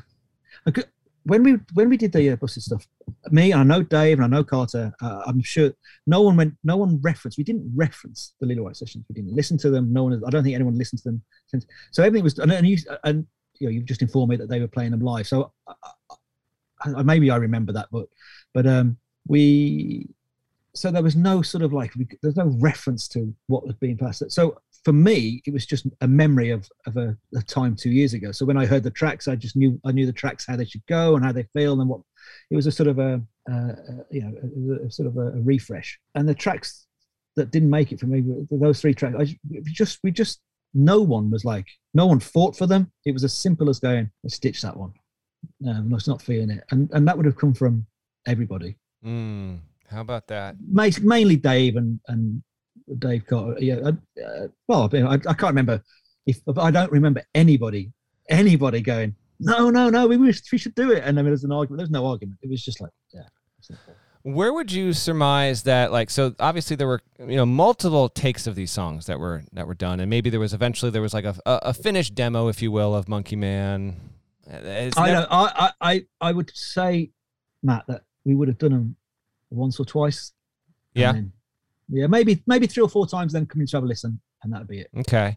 I could- when we when we did the uh, busted stuff, me and I know Dave and I know Carter. Uh, I'm sure no one went. No one referenced. We didn't reference the Lillywhite sessions. We didn't listen to them. No one. I don't think anyone listened to them since. So everything was. And, and you and you know you've just informed me that they were playing them live. So uh, I, I, maybe I remember that, but but um we. So there was no sort of like there's no reference to what was being passed. So for me, it was just a memory of of a, a time two years ago. So when I heard the tracks, I just knew I knew the tracks how they should go and how they feel and what it was a sort of a, you know a, a sort of a, refresh. And the tracks that didn't make it for me, those three tracks, I just we just no one was like no one fought for them. It was as simple as going, let's ditch that one. Um, it's not feeling it, and and that would have come from everybody. Mm, how about that? Mainly Dave and and Dave Carter. Yeah, uh, uh well, I, I, can't remember if I don't remember anybody anybody going, no, no, no, we wish we should do it. And then there's an argument. There's no argument. It was just like, yeah. Where would you surmise that? Like, so obviously there were you know multiple takes of these songs that were that were done, and maybe there was eventually there was like a a, a finished demo, if you will, of Monkey Man. It's I never- know. I, I I would say, Matt, that we would have done them once or twice. Yeah. Then, yeah, maybe maybe three or four times. Then come in to have a listen, and that'd be it. Okay.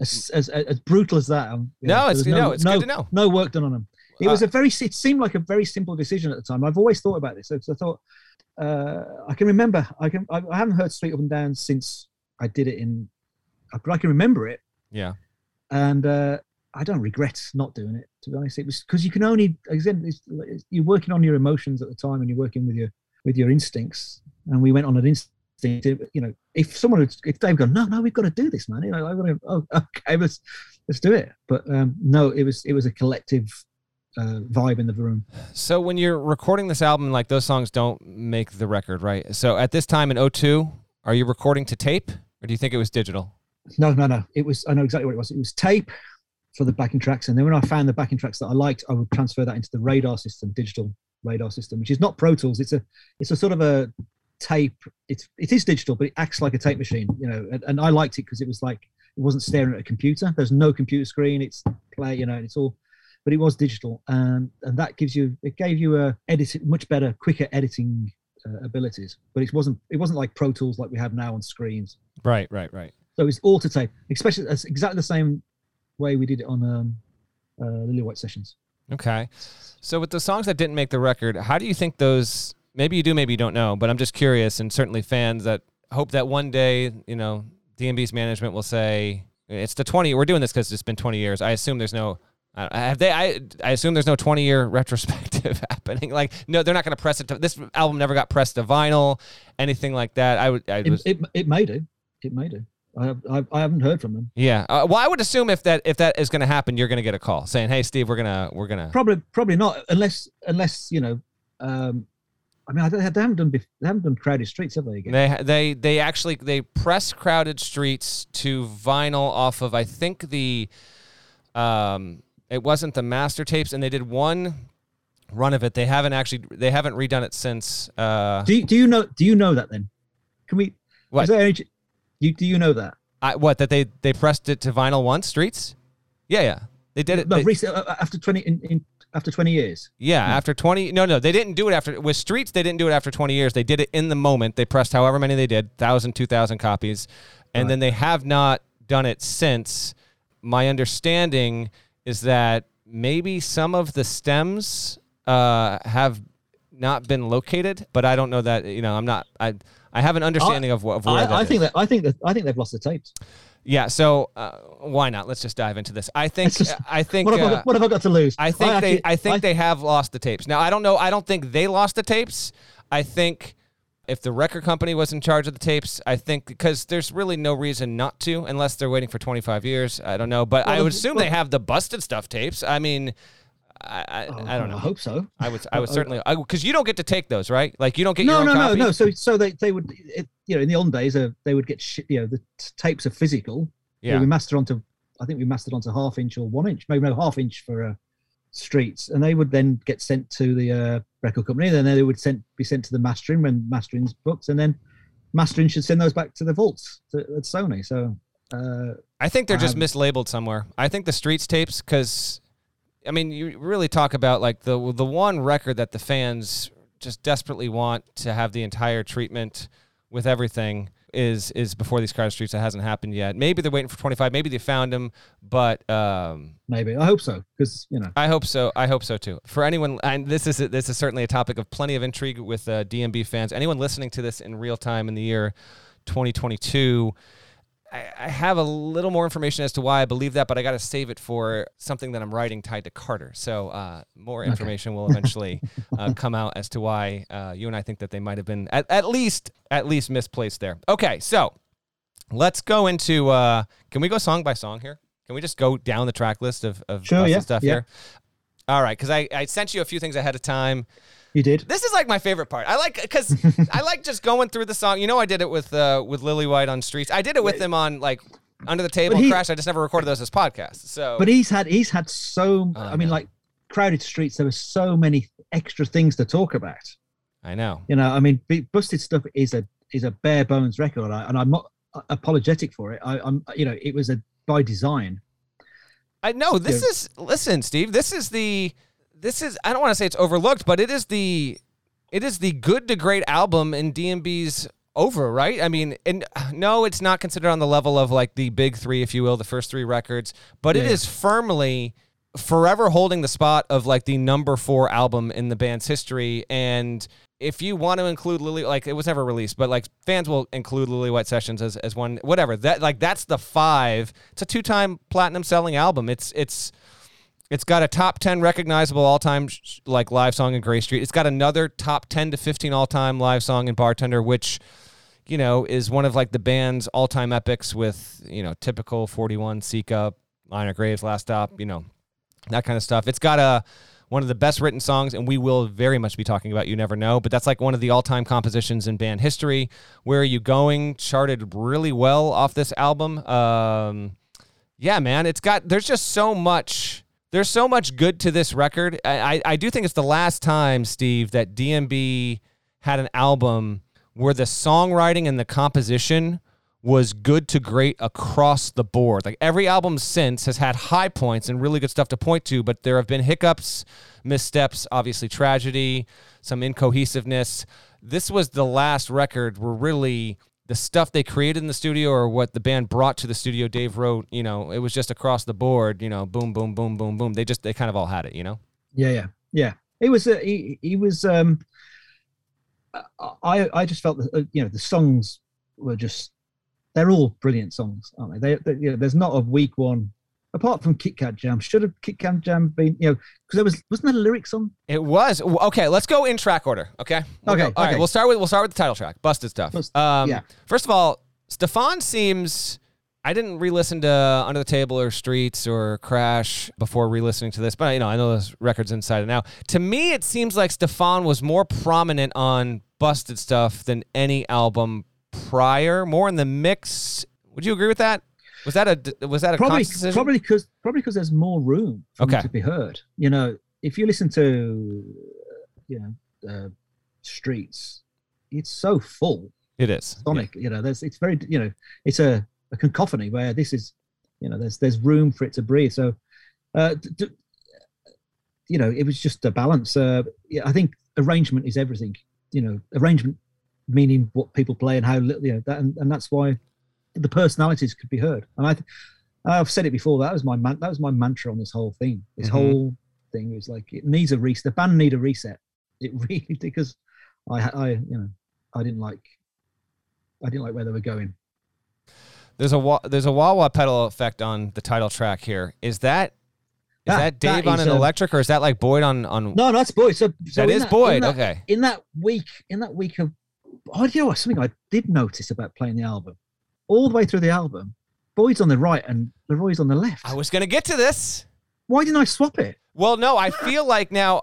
As, as, as brutal as that. Um, no, it's no, no, it's no, good to know. No work done on them. It uh, was a very. It seemed like a very simple decision at the time. I've always thought about this. So I thought uh, I can remember. I can. I, I, haven't heard Sweet Up and Down since I did it in. But I can remember it. Yeah. And uh, I don't regret not doing it. To be honest, it was because you can only. Again, you're working on your emotions at the time, and you're working with your with your instincts. And we went on an instinct you know, if someone had, if Dave gone, no, no, we've got to do this, man. You know, I want to. Oh, <laughs> okay, let's let's do it. But um, no, it was it was a collective uh, vibe in the room. So when you're recording this album, like those songs don't make the record, right? So at this time in 02, are you recording to tape, or do you think it was digital? No, no, no. It was. I know exactly what it was. It was tape for the backing tracks, and then when I found the backing tracks that I liked, I would transfer that into the radar system, digital radar system, which is not Pro Tools. It's a it's a sort of a tape. It's it is digital, but it acts like a tape machine, you know. And, and I liked it because it was like it wasn't staring at a computer. There's no computer screen. It's play, you know. It's all, but it was digital, and and that gives you it gave you a edit much better, quicker editing uh, abilities. But it wasn't it wasn't like Pro Tools like we have now on screens. Right, right, right. So it's auto tape, especially that's exactly the same way we did it on um, uh, Lillywhite sessions. Okay. So with the songs that didn't make the record, how do you think those maybe you do, maybe you don't know, but I'm just curious, and certainly fans that hope that one day, you know, DMB's management will say it's the 20. We're doing this because it's been 20 years. I assume there's no. have they? I I assume there's no 20 year <laughs> retrospective <laughs> happening. Like, no, they're not going to press it. To, this album never got pressed to vinyl, anything like that. I would. I was, it, it, it may do. It may do. I, have, I, I haven't heard from them. Yeah. Uh, well, I would assume if that if that is going to happen, you're going to get a call saying, "Hey, Steve, we're gonna we're gonna." Probably probably not unless unless you know um, I mean, they haven't done they haven't done crowded streets, have they? Again? They they they actually they press crowded streets to vinyl off of I think the, um, it wasn't the master tapes, and they did one run of it. They haven't actually they haven't redone it since. Uh, do you, do you know do you know that then? Can we? What? Is there any, you do you know that? I, what that they they pressed it to vinyl once streets? Yeah, yeah, they did it. No, they, recently, uh, after twenty in, in after 20 years. Yeah, hmm. after 20. No, no, they didn't do it after. With Streets, they didn't do it after 20 years. They did it in the moment. They pressed however many they did 1,000, 2,000 copies. And right. then they have not done it since. My understanding is that maybe some of the stems uh, have not been located, but I don't know that. You know, I'm not. I I have an understanding I, of, of where I, I think is. that I think that I think they've lost the tapes. Yeah, so uh, why not? Let's just dive into this. I think just, I think what have, uh, I, what have, I, got to lose? I think I they I think they have lost the tapes. Now I don't know. I don't think they lost the tapes. I think if the record company was in charge of the tapes, I think because there's really no reason not to, unless they're waiting for 25 years. I don't know, but well, I would assume well, they have the busted stuff tapes. I mean, I, I, oh, I, don't know. I hope so. I would I <laughs> would certainly because you don't get to take those, right? Like you don't get no no no no. So so they they would it, you know in the old days uh, they would get sh- you know the t- tapes are physical. Yeah. we mastered onto I think we mastered onto half inch or one inch, maybe no half inch for uh, streets, and they would then get sent to the uh, record company. Then they would sent be sent to the mastering when mastering's booked, and then mastering should send those back to the vaults to, at Sony. So. Uh, I think they're just mislabeled somewhere. I think the streets tapes because I mean, you really talk about like the the one record that the fans just desperately want to have the entire treatment with everything is is before these crowded streets that hasn't happened yet. Maybe they're waiting for 25. Maybe they found him, but um, maybe I hope so because you know I hope so. I hope so too. For anyone, and this is this is certainly a topic of plenty of intrigue with uh, DMB fans. Anyone listening to this in real time in the year 2022 I, I have a little more information as to why I believe that, but I got to save it for something that I'm writing tied to Carter. So uh, more Okay. information will eventually uh, <laughs> come out as to why uh, you and I think that they might have been at, at least at least misplaced there. Okay, so let's go into. Uh, can we go song by song here? Can we just go down the track list of, of Sure, yeah, stuff yeah. here? All right, because I, I sent you a few things ahead of time. You did. This is like my favorite part. I like because <laughs> I like just going through the song. You know, I did it with uh, with Lillywhite on Streets. I did it with them on like Under the Table he- Crash. I just never recorded those as podcasts. So, But he's had he's had so. Oh, I I mean, like crowded streets. There were so many extra things to talk about. I know. You know, I mean, busted stuff is a is a bare bones record, and, I, and I'm not uh, apologetic for it. I, I'm, you know, it was a by design. I know this is. Listen, Steve. This is the. This is. I don't want to say it's overlooked, but it is the. It is the good to great album in DMB's over, right? I mean, and <sighs> no, it's not considered on the level of like the big three, if you will, the first three records, but it Yeah. is firmly forever holding the spot of like the number four album in the band's history. And if you want to include Lily, like it was never released, but like fans will include Lillywhite Sessions as, as one, whatever. That like that's the five. It's a two time platinum selling album. It's it's it's got a top 10 recognizable all time like live song in Grey Street. It's got another top 10 to 15 all time live song in Bartender, which you know is one of like the band's all time epics with you know typical 41 Seek Up, Lie in Our Graves, Last Stop, you know that kind of stuff. It's got a one of the best written songs, and we will very much be talking about You Never Know, but that's like one of the all time compositions in band history. Where Are You Going charted really well off this album. Um, yeah, man, it's got, there's just so much. There's so much good to this record. I, I, do think it's the last time, Steve, that DMB had an album where the songwriting and the composition was good to great across the board. Like every album since has had high points and really good stuff to point to, but there have been hiccups, missteps, obviously tragedy, some incohesiveness. This was the last record where really the stuff they created in the studio or what the band brought to the studio, Dave wrote, you know, it was just across the board, you know, boom, boom, boom, boom, boom. They just, they kind of all had it, you know? Yeah, yeah, yeah. It was. Uh, he, he was. Um, I I just felt that uh, you know the songs were just they're all brilliant songs, aren't they? They, they you know, there's not a weak one apart from Kit Kat Jam. Should have Kit Kat Jam been you know because there was wasn't there a lyric song? It was okay. Let's go in track order. Okay. We'll Okay, go- all right. okay. We'll start with we'll start with the title track, "Busted Stuff." Bust- Um, yeah. First of all, Stefan seems. I didn't re-listen to Under the Table or Streets or Crash before re-listening to this, but you know I know those records inside and out. To me, it seems like Stefan was more prominent on Busted Stuff than any album prior. More in the mix. Would you agree with that? Was that a was that a Probably probably because probably because there's more room Okay. to be heard. You know, if you listen to you know uh, Streets, it's so full. It is. sonic you know there's it's very you know it's a, a cacophony where this is you know there's there's room for it to breathe so uh d- d- you know it was just a balance uh yeah, i think arrangement is everything you know arrangement meaning what people play and how little you know that and, and that's why the personalities could be heard and I, I've said it before that was my man that was my mantra on this whole thing this Mhm. whole thing was like it needs a reset the band need a reset it <laughs> really because i i you know i didn't like I didn't like where they were going. There's a wa- there's a wah wah pedal effect on the title track here. Is that is that, That- Dave that on an electric or is that like Boyd on on? No, that's Boyd. So, so that in is in Boyd. that- okay. In that week, in that week of, oh, you know what? Something I did notice about playing the album, all the way through the album, Boyd's on the right and LeRoi's on the left. I was gonna get to this. Why didn't I swap it? Well, no, I feel like now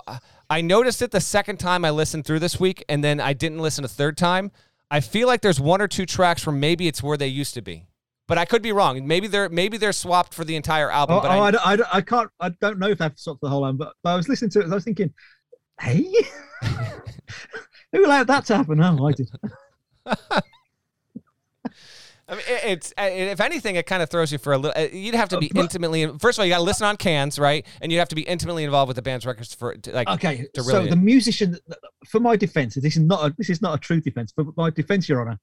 I noticed it the second time I listened through this week, and then I didn't listen a third time. I feel like there's one or two tracks where maybe it's where they used to be, but I could be wrong. Maybe they're maybe they're swapped for the entire album. Oh, but oh, I, I, don't- I, don't- I can't. I don't know if I've swapped the whole album, but, but I was listening to it. and I was thinking, hey, <laughs> <laughs> who allowed that to happen? Oh, I did. <laughs> I mean, it- it's uh, if anything, it kind of throws you for a little. uh, You'd have to Uh, be intimately. First of all, you got to listen on cans, right? And you have to be intimately involved with the band's records for to, like. Okay, to so the musician, for my defense, this is not a, this is not a true defense, but my defense, Your Honor,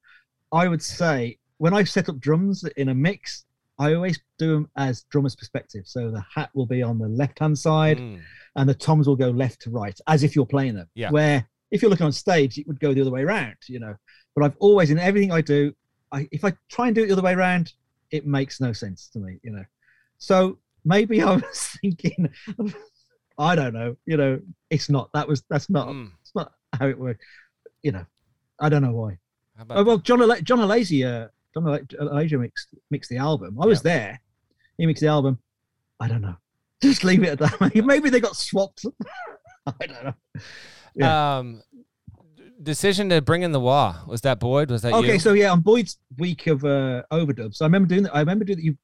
I would say when I set up drums in a mix, I always do them as drummer's perspective. So the hat will be on the left hand side, Mm, and the toms will go left to right, as if you're playing them. Yeah. Where if you're looking on stage, it would go the other way around, you know. But I've always in everything I do, I if I try and do it the other way around, it makes no sense to me, you know. So maybe <laughs> I was thinking, I don't know, you know, it's not. That was that's not. Mm. It's not how it worked. You know, I don't know why. Oh, well, John Ala- John Alagia, uh, John Alagia mixed mixed the album. I was Yeah. there. He mixed the album. I don't know. <laughs> Just leave it at that. <laughs> Maybe they got swapped. I don't know. yeah. um decision to bring in the wah? Was that Boyd? Was that Okay, you? so yeah, on Boyd's week of uh, overdubs, I remember doing that. I remember doing that. You,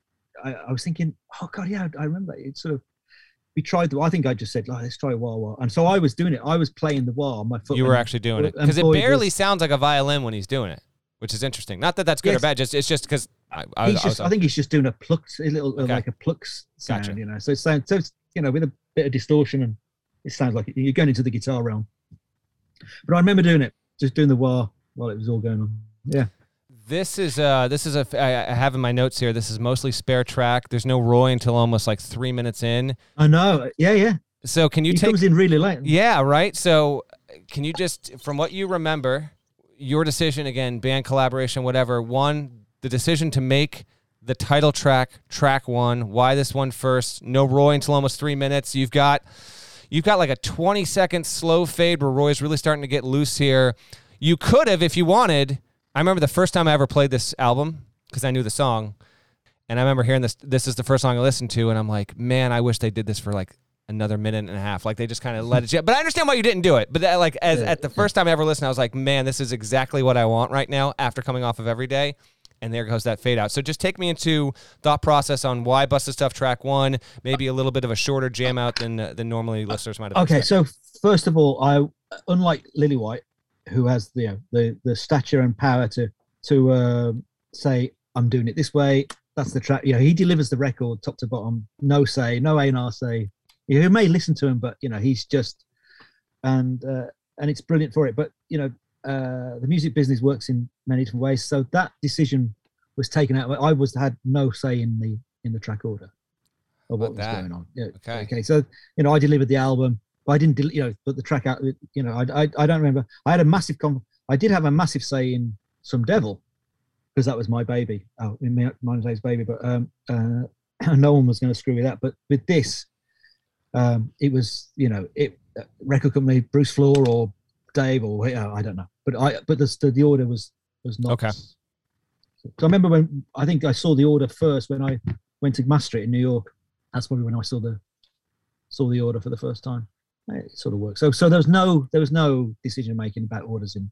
I, I was thinking, oh god, yeah, I remember. It sort of. We tried the. I think I just said, oh, let's try wah wah, and so I was doing it. I was playing the wah on my foot. you were actually doing it because it barely was- sounds like a violin when he's doing it, which is interesting. Not that that's good or bad. Just it's just because I, I, he's I I think he's just doing a plucked, a little uh, Okay. like a plucks sound, Gotcha. you know. So it sounds, so it's, you know, with a bit of distortion, and it sounds like you're going into the guitar realm. But I remember doing it, just doing the war while it was all going on. Yeah, This is uh this is a I have in my notes here. This is mostly spare track. There's no Roy until almost like three minutes in. I know. Yeah, yeah. So can you he take? comes in really late. Yeah, right. So can you just from what you remember, your decision again, band collaboration, whatever. One, the decision to make the title track track one. Why this one first? No Roy until almost three minutes. You've got you've got like a 20 second slow fade where Roy's really starting to get loose here. You could have, if you wanted. I remember the first time I ever played this album because I knew the song, and I remember hearing this. This is the first song I listened to, and I'm like, man, I wish they did this for like another minute and a half. Like they just kind of let it. jet. But I understand why you didn't do it. But that, like as at the first time I ever listened, I was like, man, this is exactly what I want right now after coming off of Everyday. And there goes that fade out. So just take me into thought process on why Busted Stuff track one, maybe a little bit of a shorter jam out than uh, than normally listeners might have. Okay, expected. so first of all, I unlike Lillywhite, who has the you know, the the stature and power to to uh, say I'm doing it this way. That's the track. You know, he delivers the record top to bottom, no say, no A and R say. You, know, you may listen to him, but you know he's just and uh, and it's brilliant for it. But you know, uh, the music business works in many different ways. So that decision was taken out. I was had no say in the in the track order of what was that? going on. Yeah. Okay. Okay. So you know, I delivered the album, but I didn't, del- you know, but the track out. You know, I, I I don't remember. I had a massive con. I did have a massive say in some devil because that was my baby. Oh, in my day's baby. But um, uh, <clears throat> no one was going to screw with that. But with this, um, it was you know it uh, record company Bruce Flohr or You know, I don't know. But I but the the, the order was was not. Okay. So I remember when I think I saw the order first when I went to Master it in New York. That's probably when I saw the saw the order for the first time. It sort of worked. So so there was no there was no decision making about orders in,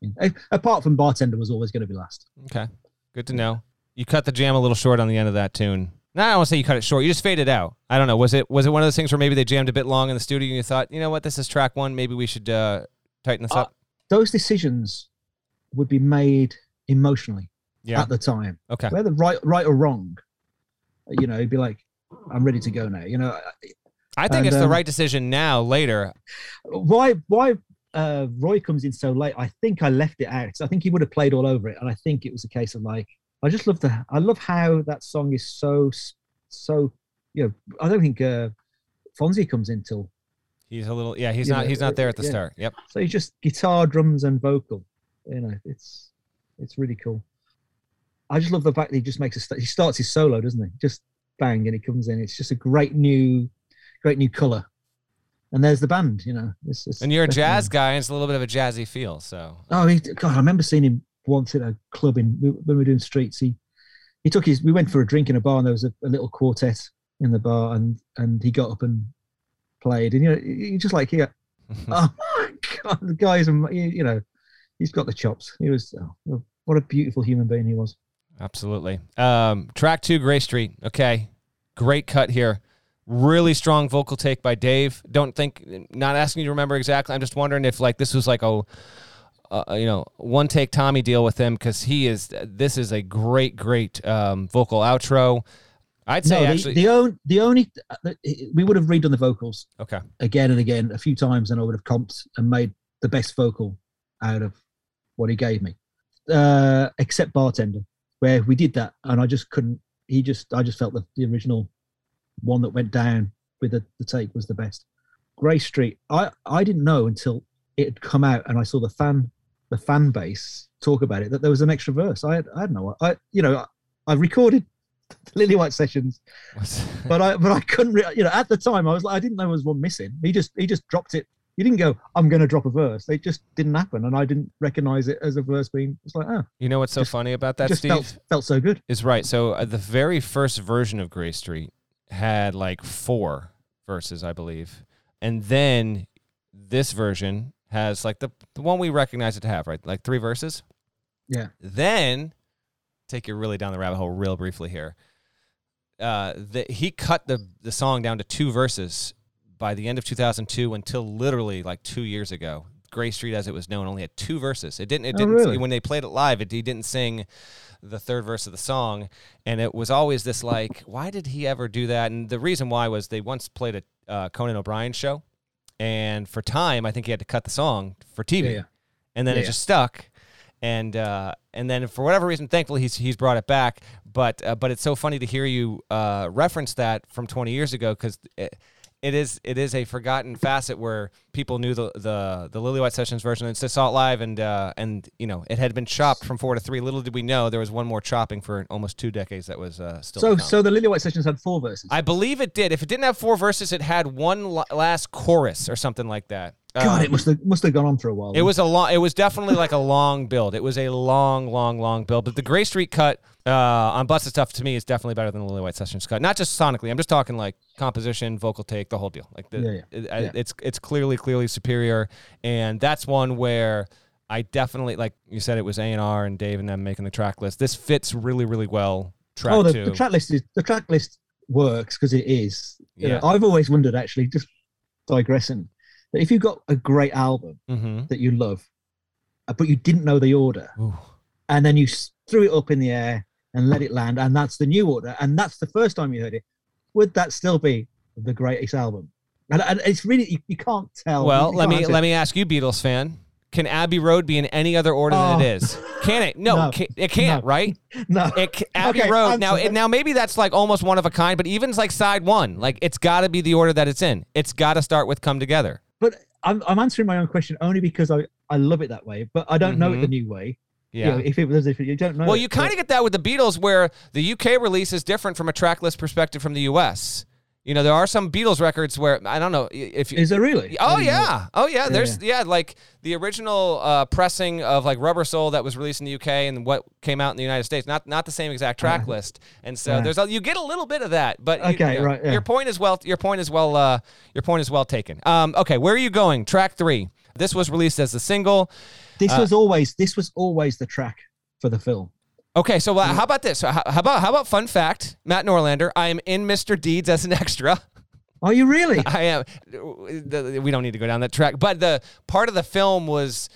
in apart from bartender was always going to be last. Okay. Good to know. You cut the jam a little short on the end of that tune. No, I don't want to say you cut it short. You just faded out. I don't know. Was it was it one of those things where maybe they jammed a bit long in the studio and you thought, you know what, this is track one. Maybe we should uh, tighten this Uh, up. Those decisions would be made emotionally Yeah. at the time, Okay. whether right right or wrong. You know, it'd be like, I'm ready to go now. You know, I think and, it's the um, right decision now. Later, why why uh, Roy comes in so late? I think I left it out. I think he would have played all over it, and I think it was a case of like I just love the I love how that song is so so you know I don't think uh, Fonzie comes in till he's a little. Yeah, he's You not. know, He's not there at the yeah. start. Yep. so he's just guitar, drums, and vocal. You know, it's it's really cool. I just love the fact that he just makes a st- he starts his solo, doesn't he? Just bang, and he comes in. It's just a great new, great new color. And there's the band, you know. It's, it's And you're a jazz guy, and it's a little bit of a jazzy feel. So Oh, he, God, I remember seeing him once at a club in when we were doing streets. He he took his. We went for a drink in a bar, and there was a, a little quartet in the bar, and and he got up and played, and you know, you just like here. <laughs> oh my God, the guy's you know, he's got the chops. He was oh, what a beautiful human being he was. Absolutely. Um, track two, Grey Street. Okay. Great cut here. Really strong vocal take by Dave. Don't think, not asking you to remember exactly. I'm just wondering if like this was like a, uh, you know, one take Tommy deal with him because he is, this is a great, great um, vocal outro. I'd say no, the, actually, the only the only we would have redone the vocals okay. again and again a few times, and I would have comped and made the best vocal out of what he gave me, uh, except bartender, where we did that, and I just couldn't. He just, I just felt that the original one that went down with the, the take was the best. Grey Street, I I didn't know until it had come out, and I saw the fan the fan base talk about it that there was an extra verse. I had, I had no, I you know I, I recorded <laughs> Lillywhite sessions, <laughs> but I but I couldn't. Re- you know, at the time I was like, I didn't know there was one missing. He just he just dropped it. He didn't go. I'm going to drop a verse. It just didn't happen, and I didn't recognize it as a verse being. It's like, oh, you know what's so Just- funny about that, just Steve? felt felt so good. is right. So uh, the very first version of Grey Street had like four verses, I believe, and then this version has like the the one we recognize it to have, right? Like three verses. Yeah. Then take you really down the rabbit hole real briefly here. Uh, the, he cut the the song down to two verses by the end of 2002 until literally like two years ago. Grey Street, as it was known, only had two verses. It didn't. It Oh, didn't. really? When they played it live, it, he didn't sing the third verse of the song, and it was always this like, why did he ever do that? And the reason why was they once played a uh, Conan O'Brien show, and for time, I think he had to cut the song for TV, Yeah, yeah. and then Yeah, it just stuck. And uh, and then for whatever reason, thankfully he's he's brought it back. But uh, but it's so funny to hear you uh, reference that from 20 years ago because it, it is it is a forgotten facet where people knew the the the Lillywhite Sessions version and saw it live and uh, and you know it had been chopped from four to three. Little did we know there was one more chopping for almost two decades that was uh, still. So so the Lillywhite sessions had four verses. I believe it did. If it didn't have four verses, it had one la- last chorus or something like that. God, Um, it must have must have gone on for a while. it was a long. It was definitely like a long build. It was a long, long, long build. But the Grey Street cut uh, on Busted Stuff to me is definitely better than the Lillywhite Sessions cut. Not just sonically. I'm just talking like composition, vocal take, the whole deal. Like the, Yeah, yeah. it- Yeah. it's it's clearly clearly superior, and that's one where I definitely like you said it was A and R and Dave and them making the track list. This fits really really well. Track oh, the, two. the track list is the track list works because it is. You know, Yeah. I've always wondered, actually, just digressing, that if you've got a great album mm-hmm. that you love, uh, but you didn't know the order, Ooh. and then you threw it up in the air and let it land, and that's the new order, and that's the first time you heard it, would that still be the greatest album? And, and it's really you, you can't tell. Well, let me answer let me ask you, Beatles fan. Can Abbey Road be in any other order than it Oh. Can it? No, <laughs> No. ca- it can't. No. Right? <laughs> No, It Abbey Okay, Road. I'm Now, it, now maybe that's like almost one of a kind, but even it's like side one, like it's got to be the order that it's in. It's got to start with "Come Together." But I'm, I'm answering my own question only because I, I love it that way, but I don't know it the mm-hmm. new way. Yeah. You know, if it was if you don't know. well, it, you kind of get that with the Beatles, where the UK release is different from a track list perspective from the US. You know, there are some Beatles records where I don't know if you, Is there really? Oh yeah, oh yeah. Yeah, There's yeah. like the original uh, pressing of like Rubber Soul that was released in the UK and what came out in the United States. Not not the same exact track list. And so yeah. there's a, you get a little bit of that. But Okay, you know, right, yeah. Your point is well. Your point is well. Uh, your point is well taken. Um, okay, where are you going? Track three. This was released as a single. This Uh, was always this was always the track for the film. Okay, so uh, how about this? How, how about how about fun fact? Matt Norlander. I am in Mr. Deeds as an <laughs> extra. Are you really? <laughs> I am. We don't need to go down that track, but the part of the film was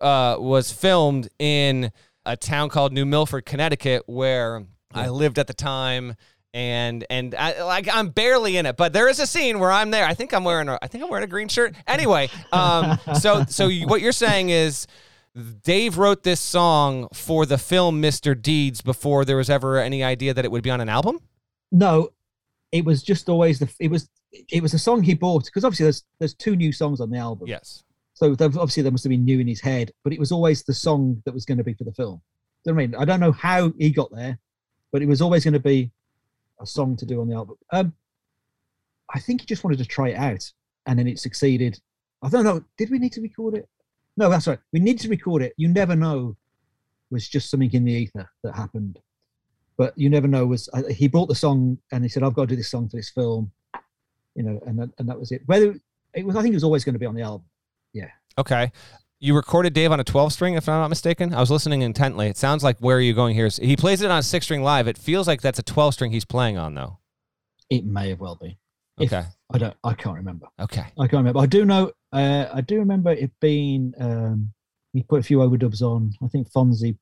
uh, was filmed in a town called New Milford, Connecticut, where I lived at the time. And and I, like I'm barely in it, but there is a scene where I'm there. I think I'm wearing a I think I'm wearing a green shirt. Anyway, um, so so you- what you're saying is Dave wrote this song for the film Mr. Deeds before there was ever any idea that it would be on an album. no, it was just always the it was it was a song he bought because obviously there's there's two new songs on the album. Yes. So obviously there must have been new in his head, but it was always the song that was going to be for the film. Do you know I mean? I don't know how he got there, but it was always going to be a song to do on the album. Um, I think he just wanted to try it out, and then it succeeded. I don't know. Did we need to record it? No, that's right. We need to record it. You never know. Was just something in the ether that happened, but you never know. Was uh, he brought the song and he said, "I've got to do this song for this film," you know, and that, and that was it. Whether it was, I think it was always going to be on the album. Yeah. Okay. You recorded Dave on a 12 string, if I'm not mistaken. I was listening intently. It sounds like where are you going here? He plays it on a six string live. It feels like that's a 12 string he's playing on, though. It may have well be. If- Okay. I don't. I can't remember. Okay. I can't remember. I do know. Uh, I do remember it being. Um, he put a few overdubs on. I think Fonzie.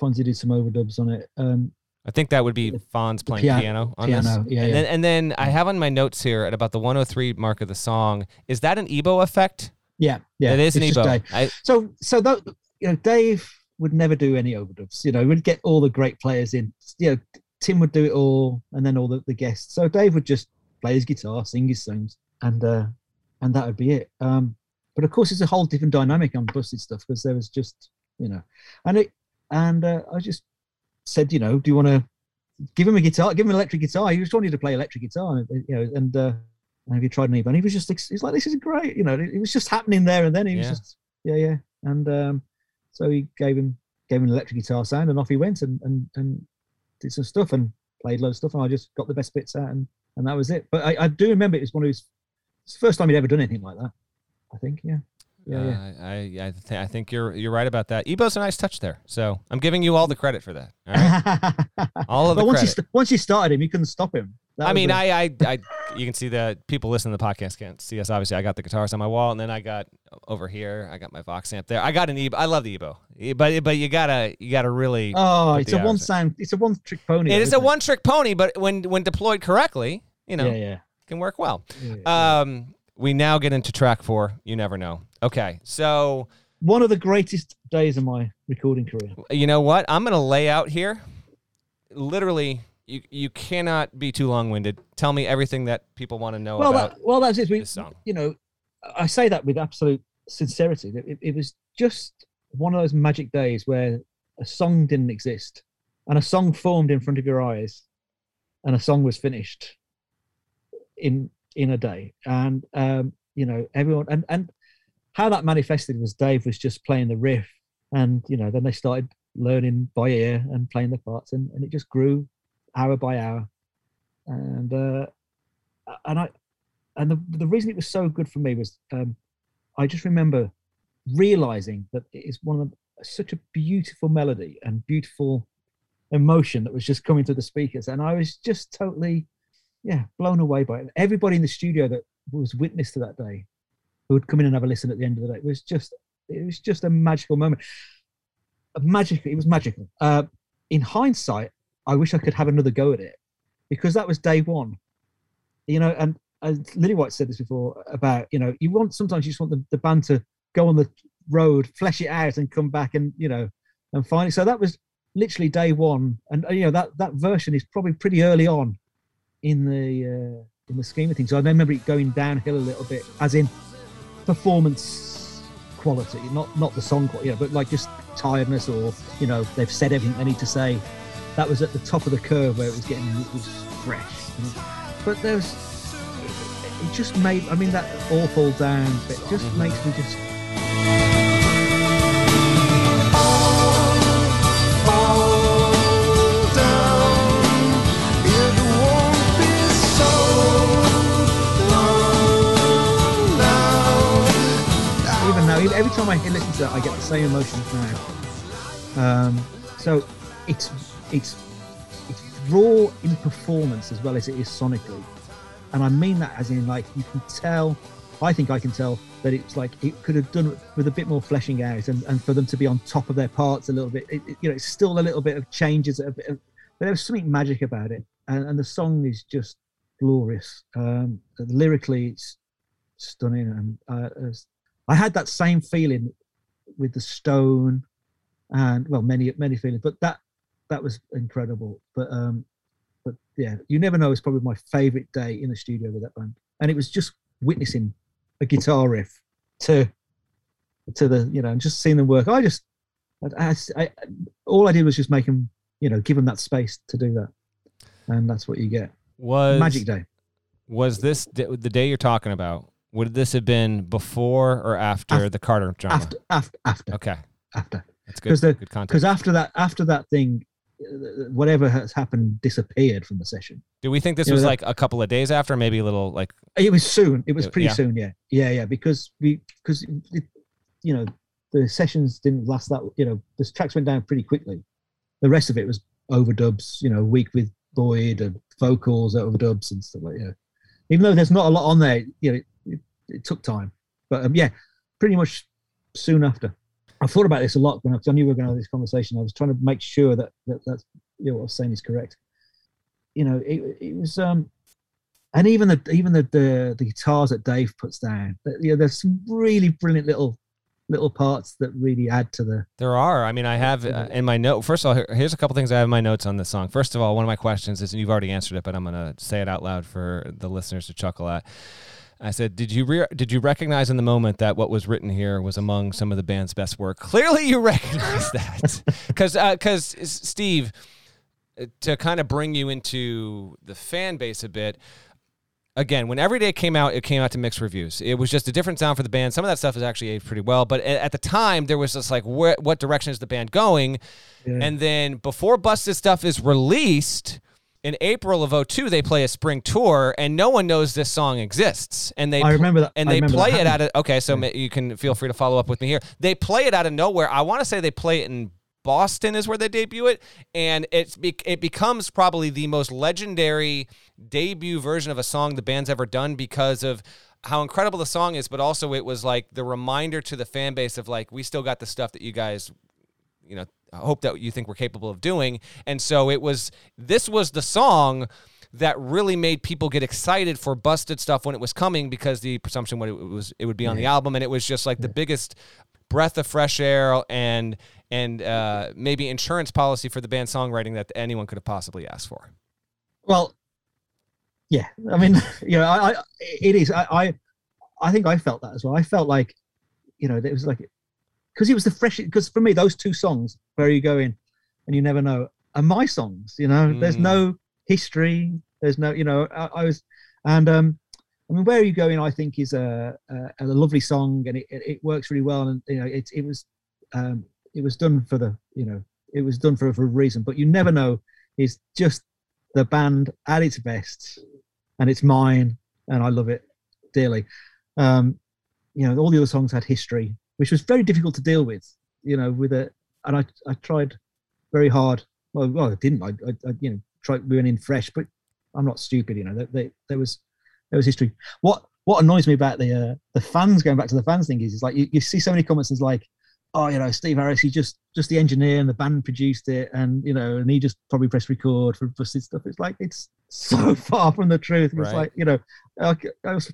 Fonzie did some overdubs on it. Um, I think that would be Fonz playing piano- piano, on this. Yeah, and yeah. then and then I have on my notes here at about the 103 mark of the song. Is that an EBow effect? yeah. Yeah. it is an EBow. I, So, so that you know, Dave would never do any overdubs. You know, we'd get all the great players in. You know, Tim would do it all, and then all the, the guests. So Dave would just play his guitar, sing his songs, and uh, and that would be it. Um, but of course, it's a whole different dynamic on busted stuff because there was just you know, and it and uh, I just said, you know, do you want to give him a guitar, give him an electric guitar. He was wanting to play electric guitar, you know, and uh, have you tried an and he was just he's like, this is great, you know. It was just happening there and then. He was Yeah. just yeah, yeah, and um, so he gave him gave him an electric guitar sound, and off he went and and and did some stuff and played loads of stuff, and I just got the best bits out, and and that was it. But I, I do remember it was one of his it's the first time he'd ever done anything like that. I think, yeah, yeah, yeah. Uh, I I, th- I think you're you're right about that. EBow's a nice touch there, so I'm giving you all the credit for that. All right? <laughs> All of the but once you st- once you started him, you couldn't stop him. That I mean, the- I, I, I, you can see the people listening to the podcast can't see us. Obviously, I got the guitars on my wall, and then I got over here. I got my Vox amp there. I got an EBow. I love the EBow, but but you gotta you gotta really. oh, it's a one sound, it's a one trick pony. it though, is a one trick pony, but when when deployed correctly, you know, Yeah, yeah. Can work well. yeah. Um, we now get into track four. You never know. Okay, so one of the greatest days of my recording career. you know what? I'm gonna lay out here. Literally, you you cannot be too long winded. Tell me everything that people want to know well, about that, well, that's it. We, this song. you know, I say that with absolute sincerity. It, it, it was just one of those magic days where a song didn't exist, and a song formed in front of your eyes, and a song was finished in in a day. And um, you know, everyone and and how that manifested was Dave was just playing the riff, and you know, then they started learning by ear and playing the parts, and, and it just grew hour by hour. And uh, and I and the the reason it was so good for me was um, I just remember realizing that it is one of such a beautiful melody and beautiful emotion that was just coming through the speakers, and I was just totally, yeah, blown away by it. Everybody in the studio that was witness to that day, who would come in and have a listen at the end of the day, was just it was just a magical moment. Magic, it was magical. Uh, in hindsight, I wish I could have another go at it because that was day one you know, and, and Lillywhite said this before about, you know, you want sometimes you just want the, the band to go on the road, flesh it out, and come back and you know, and it. So that was literally day one, and you know that that version is probably pretty early on in the uh, in the scheme of things. So I remember it going downhill a little bit, as in performance quality, not not the song quality, you know, but like just tiredness or you know they've said everything they need to say. That was at the top of the curve where it was getting it was fresh. you know but there's it just made i mean that awful down bit just Mhm. makes me just every time i listen to that i get the same emotions now um so it's it's it's raw in performance as well as it is sonically. And i mean that as in like you can tell i think i can tell that it's like it could have done with a bit more fleshing out and, and for them to be on top of their parts a little bit. It, it- you know it's still a little bit of changes a bit of, but there was something magic about it. And, and the song is just glorious. Um lyrically it's stunning and uh, i had that same feeling with the stone and well many many feelings but that that was incredible. But um but yeah you never know it's probably my favorite day in the studio with that band. And it was just witnessing a guitar riff to to the you know and just seeing them work. I just I, I, I- all i did was just make them you know give them that space to do that. And that's what you get. Was magic day. Was this the day you're talking about? Would this have been before or after Af- the Carter drama? after after after Okay, after that's good. the- good context. because after that after that thing whatever has happened disappeared from the session Do we think this you know, was that- like a couple of days after, maybe a little like? It was soon. It was pretty yeah. soon. Yeah, yeah, yeah. Because we, because you know, the sessions didn't last that. You know, the tracks went down pretty quickly. The rest of it was overdubs. You know, week with Boyd and vocals overdubs and stuff like that. Even though there's not a lot on there, you know, it, took time. But um, yeah, pretty much soon after. I thought about this a lot when I, I knew we were going to have this conversation. I was trying to make sure that that that's you know what I was saying is correct. You know, it, it was um and even the even the, the the guitars that Dave puts down, you know, there's some really brilliant little little parts that really add to the. There are. I mean, I have uh, in my note. First of all, here's a couple things I have in my notes on this song. First of all, one of my questions is, and you've already answered it, but I'm going to say it out loud for the listeners to chuckle at. I said, "Did you re- did you recognize in the moment that what was written here was among some of the band's best work?" Clearly, you <laughs> recognize that <laughs> because because uh, Steve, uh, to kind of bring you into the fan base a bit. Again, when Everyday came out, it came out to mixed reviews. It was just a different sound for the band. Some of that stuff is actually aged pretty well, but at the time, there was just like, where, what direction is the band going? Yeah. And then before Busted Stuff is released, in April of 02, they play a spring tour, and no one knows this song exists. And they I remember that. and I they play that it out of okay. So ma- you can feel free to follow up with me here. They play it out of nowhere. I want to say they play it in Boston is where they debut it, and it's be- it becomes probably the most legendary debut version of a song the band's ever done because of how incredible the song is, but also it was like the reminder to the fan base of like we still got the stuff that you guys you know hope that you think we're capable of doing and so it was this was the song that really made people get excited for busted stuff when it was coming because the presumption would it was it would be on the album and it was just like the biggest breath of fresh air and and uh, maybe insurance policy for the band songwriting that anyone could have possibly asked for Well, yeah. I mean, <laughs> you know, I, I it is. I, I, I think I felt that as well. I felt like, you know, it was like, because it was the fresh. Because for me, those two songs, "Where Are You Going," and "You Never Know," are my songs. You know, there's Mm. no history. There's no, you know, I, I was, and um, I mean, "Where Are You Going?" I think is a a, a lovely song, and it, it, it works really well. And you know, it it was, um, it was done for the, you know, it was done for for a reason. But you never know is just the band at its best, and it's mine, and I love it dearly. Um, you know, all the other songs had history, which was very difficult to deal with. You know, with a and I I tried very hard. Well, well, I didn't. I, I, I you know tried we went in fresh, but I'm not stupid. You know, there, there, there was there was history. What what annoys me about the uh, the fans going back to the fans thing is, is like you, you see so many comments as like, oh, you know, Steve Harris, he just just the engineer and the band produced it, and you know, and he just probably pressed record for busted stuff. It's like it's <laughs> so far from the truth. It's Right. like you know, I, I was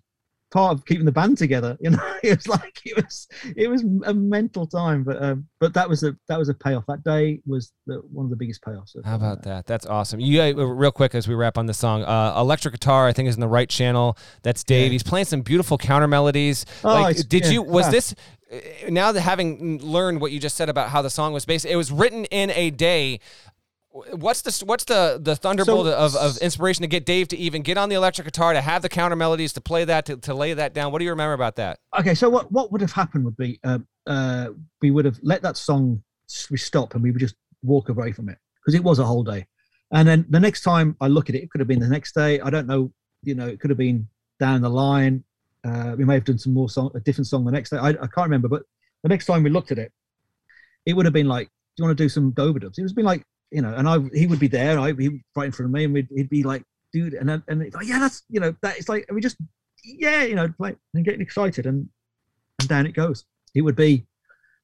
part of keeping the band together. You know, <laughs> it was like it was it was a mental time, but um, but that was a that was a payoff. That day was the, one of the biggest payoffs. Of, how uh, about that that's awesome you uh, real quick as we wrap on the song uh, electric guitar i think is in the right channel that's dave Yeah. he's playing some beautiful counter melodies Oh, like did yeah, you was fast. this uh, now that having learned what you just said about how the song was based it was written in a day what's the what's the the thunderbolt So- of, of inspiration to get dave to even get on the electric guitar to have the counter melodies to play that to, to lay that down? What do you remember about that? Okay so what what would have happened would be uh, uh we would have let that song we stop and we would just walk away from it because it was a whole day. And then the next time i look at it it could have been the next day. I don't know you know it could have been down the line. Uh we may have done some more song a different song the next day. I, I can't remember but the next time we looked at it it would have been like do you want to do some overdubs it was been like you know and i he would be there i be right in front of me and we'd, he'd be like dude and and like, yeah that's you know that it's like we just yeah you know like and getting excited and and down it goes. He would be,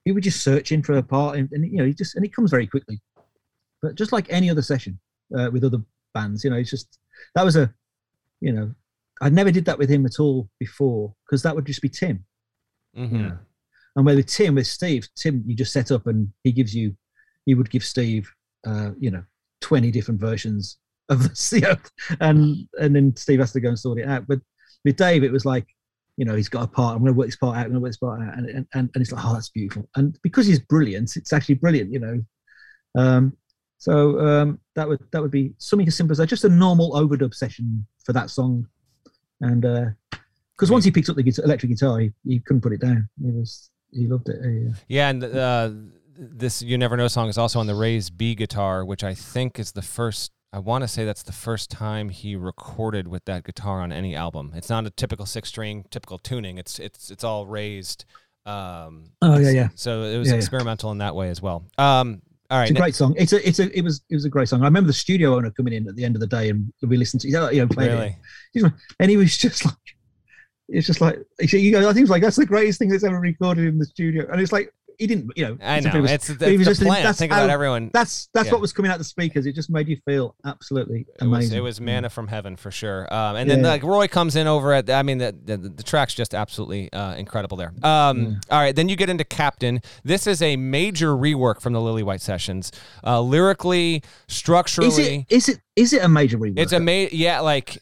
he would just searching for a part, and, and you know, he just and it comes very quickly. But just like any other session uh, with other bands, you know, it's just that was a, you know, I never did that with him at all before because that would just be Tim. mm-hmm. Yeah. And with Tim, with Steve, Tim, you just set up and he gives you, he would give Steve, uh, you know, twenty different versions of the, <laughs> know, and and then Steve has to go and sort it out. But with Dave, it was like, you know, he's got a part. I'm going to work this part out. I'm going to work this part out, and and and, and it's like, oh, that's beautiful. And because he's brilliant, it's actually brilliant. You know, um, so um, that would that would be something as simple as that, just a normal overdub session for that song, and because once he picked up the guitar, electric guitar, he, he couldn't put it down. He was he loved it. Yeah. Yeah, and uh, this "You Never Know" song is also on the Ray's B guitar, which I think is the first. I want to say that's the first time he recorded with that guitar on any album. It's not a typical six-string, typical tuning. It's it's it's all raised. Um, Oh, yeah, yeah. So it was Yeah, yeah. experimental in that way as well. Um, all right, It's a great song. It's a, it's a, it was, it was a great song. I remember the studio owner coming in at the end of the day and we listened to, you know, played really. it, and he was just like, it's just like, you go, I think it's like that's the greatest thing that's ever recorded in the studio, and it's like he didn't, you know, I it's a bit know a- it's, it's he was the just- plan. that's Think how- about everyone. that's that's Yeah. what was coming out the speakers. It just made you feel absolutely It was, amazing. it was manna from heaven for sure. Um, and then like Roy comes in over at. I mean, the the, the track's just absolutely uh, incredible there. Um, All right, then you get into Captain. This is a major rework from the Lillywhite sessions, uh, lyrically, structurally. Is it is it is it a major rework? It's a ma- yeah, like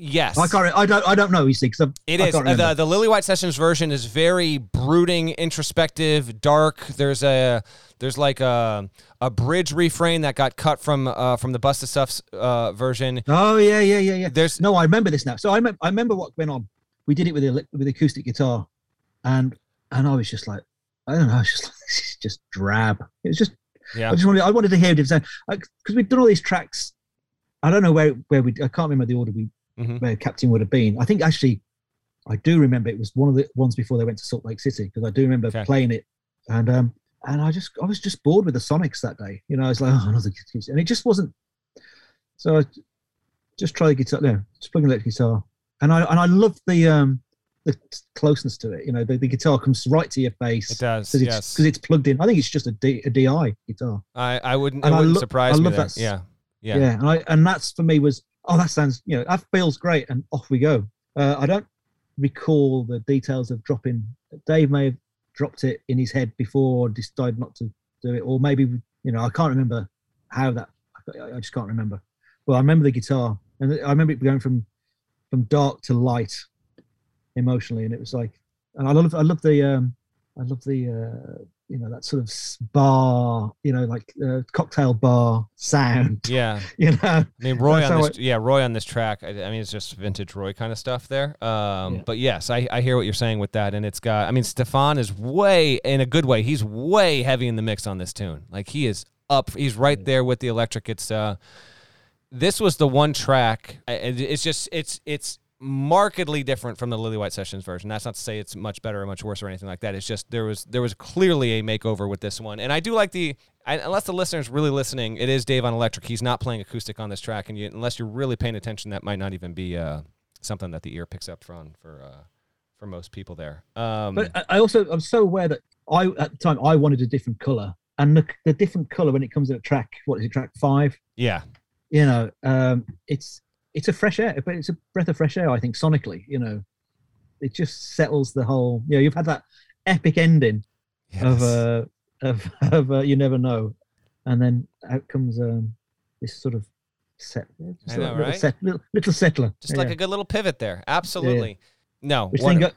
Yes, I can't. I don't. I don't know. You see, because it I is the the Lillywhite Sessions version is very brooding, introspective, dark. There's a there's like a a bridge refrain that got cut from uh, from the Busted Stuff's uh, version. oh yeah, yeah, yeah, yeah. There's No, I remember this now. So I remember. I remember what went on. We did it with the with acoustic guitar, and and I was just like, I don't know. I was just <laughs> like, this is just drab. It was just. yeah I just wanted. I wanted to hear it because we've done all these tracks. I don't know where where we. I can't remember the order we Mhm. where Captain would have been. I think actually, I do remember it was one of the ones before they went to Salt Lake City because I do remember Okay. playing it, and um and I just I was just bored with the Sonics that day. You know, I was like, <laughs> oh, another guitar, and it just wasn't. So I just try the guitar. Yeah, just plug an electric guitar, and I and I love the um the closeness to it. You know, the, the guitar comes right to your face. it does. Because it's, Yes, 'cause it's plugged in. I think it's just a, D, a DI guitar. I I wouldn't. It I wouldn't lo- surprise I me. love that Yeah. Yeah. Yeah. and I and that's for me was oh that sounds you know that feels great and off we go. Uh, I don't recall the details of dropping. Dave may have dropped it in his head before, decided not to do it, or maybe you know I can't remember how that. I, just can't remember. Well, I remember the guitar, and I remember it going from from dark to light emotionally, and it was like, and I love I love the um I love the uh you know that sort of bar you know like uh, cocktail bar sound <laughs> Yeah. <laughs> you know I mean, Roy That's on this, yeah, Roy on this track. I, I mean, it's just vintage Roy kind of stuff there. Um, Yeah. But yes, I, I hear what you're saying with that, and it's got. I mean, Stefan is way in a good way. He's way heavy in the mix on this tune. Like he is up. He's right there with the electric. It's uh, this was the one track. It- It's just it's it's markedly different from the Lillywhite Sessions version. That's not to say it's much better or much worse or anything like that. It's just there was there was clearly a makeover with this one, and I do like the. I, unless the listener's really listening, it is Dave on electric. He's not playing acoustic on this track, and you, unless you're really paying attention, that might not even be uh, something that the ear picks up from for uh, for most people there. Um, but I- also I'm so aware that I at the time I wanted a different color and the, the different color when it comes to a track what is it track five yeah, you know um it's it's a fresh air but it's a breath of fresh air I think sonically you know it just settles the whole you know you've had that epic ending of uh of, <laughs> of uh, you never know and then out comes um this sort of set know, little, right? set, little, little settler just like a good little pivot there. Absolutely. No, which one- got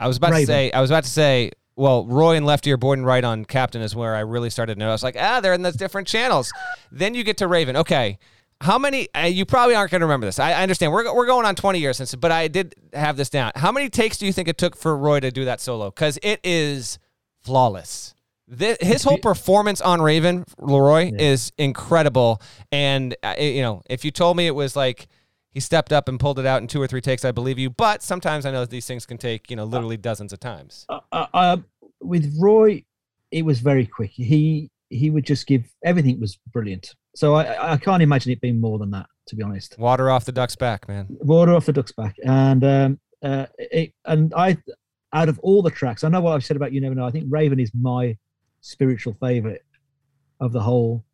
I was about to say. I was about to say. Well, Roy and Left Ear, Boyd and Right on Captain is where I really started to was like, ah, they're in those different channels. then you get to Raven. Okay, how many? Uh, you probably aren't going to remember this. I, I understand. We're we're going on twenty years since, but I did have this down. How many takes do you think it took for Roy to do that solo? Because it is flawless. This, his whole performance on Raven, LeRoi, Yeah. is incredible. And uh, you know, if you told me it was like he stepped up and pulled it out in two or three takes, I believe you. But sometimes I know that these things can take you know literally dozens of times. uh, uh, uh, with Roy, it was very quick. He he would just give everything was brilliant. So I I can't imagine it being more than that, to be honest. Water off the duck's back, man. Water off the duck's back, and um, uh, it, and I, out of all the tracks, I know what I've said about you never know. I think Raven is my spiritual favorite of the whole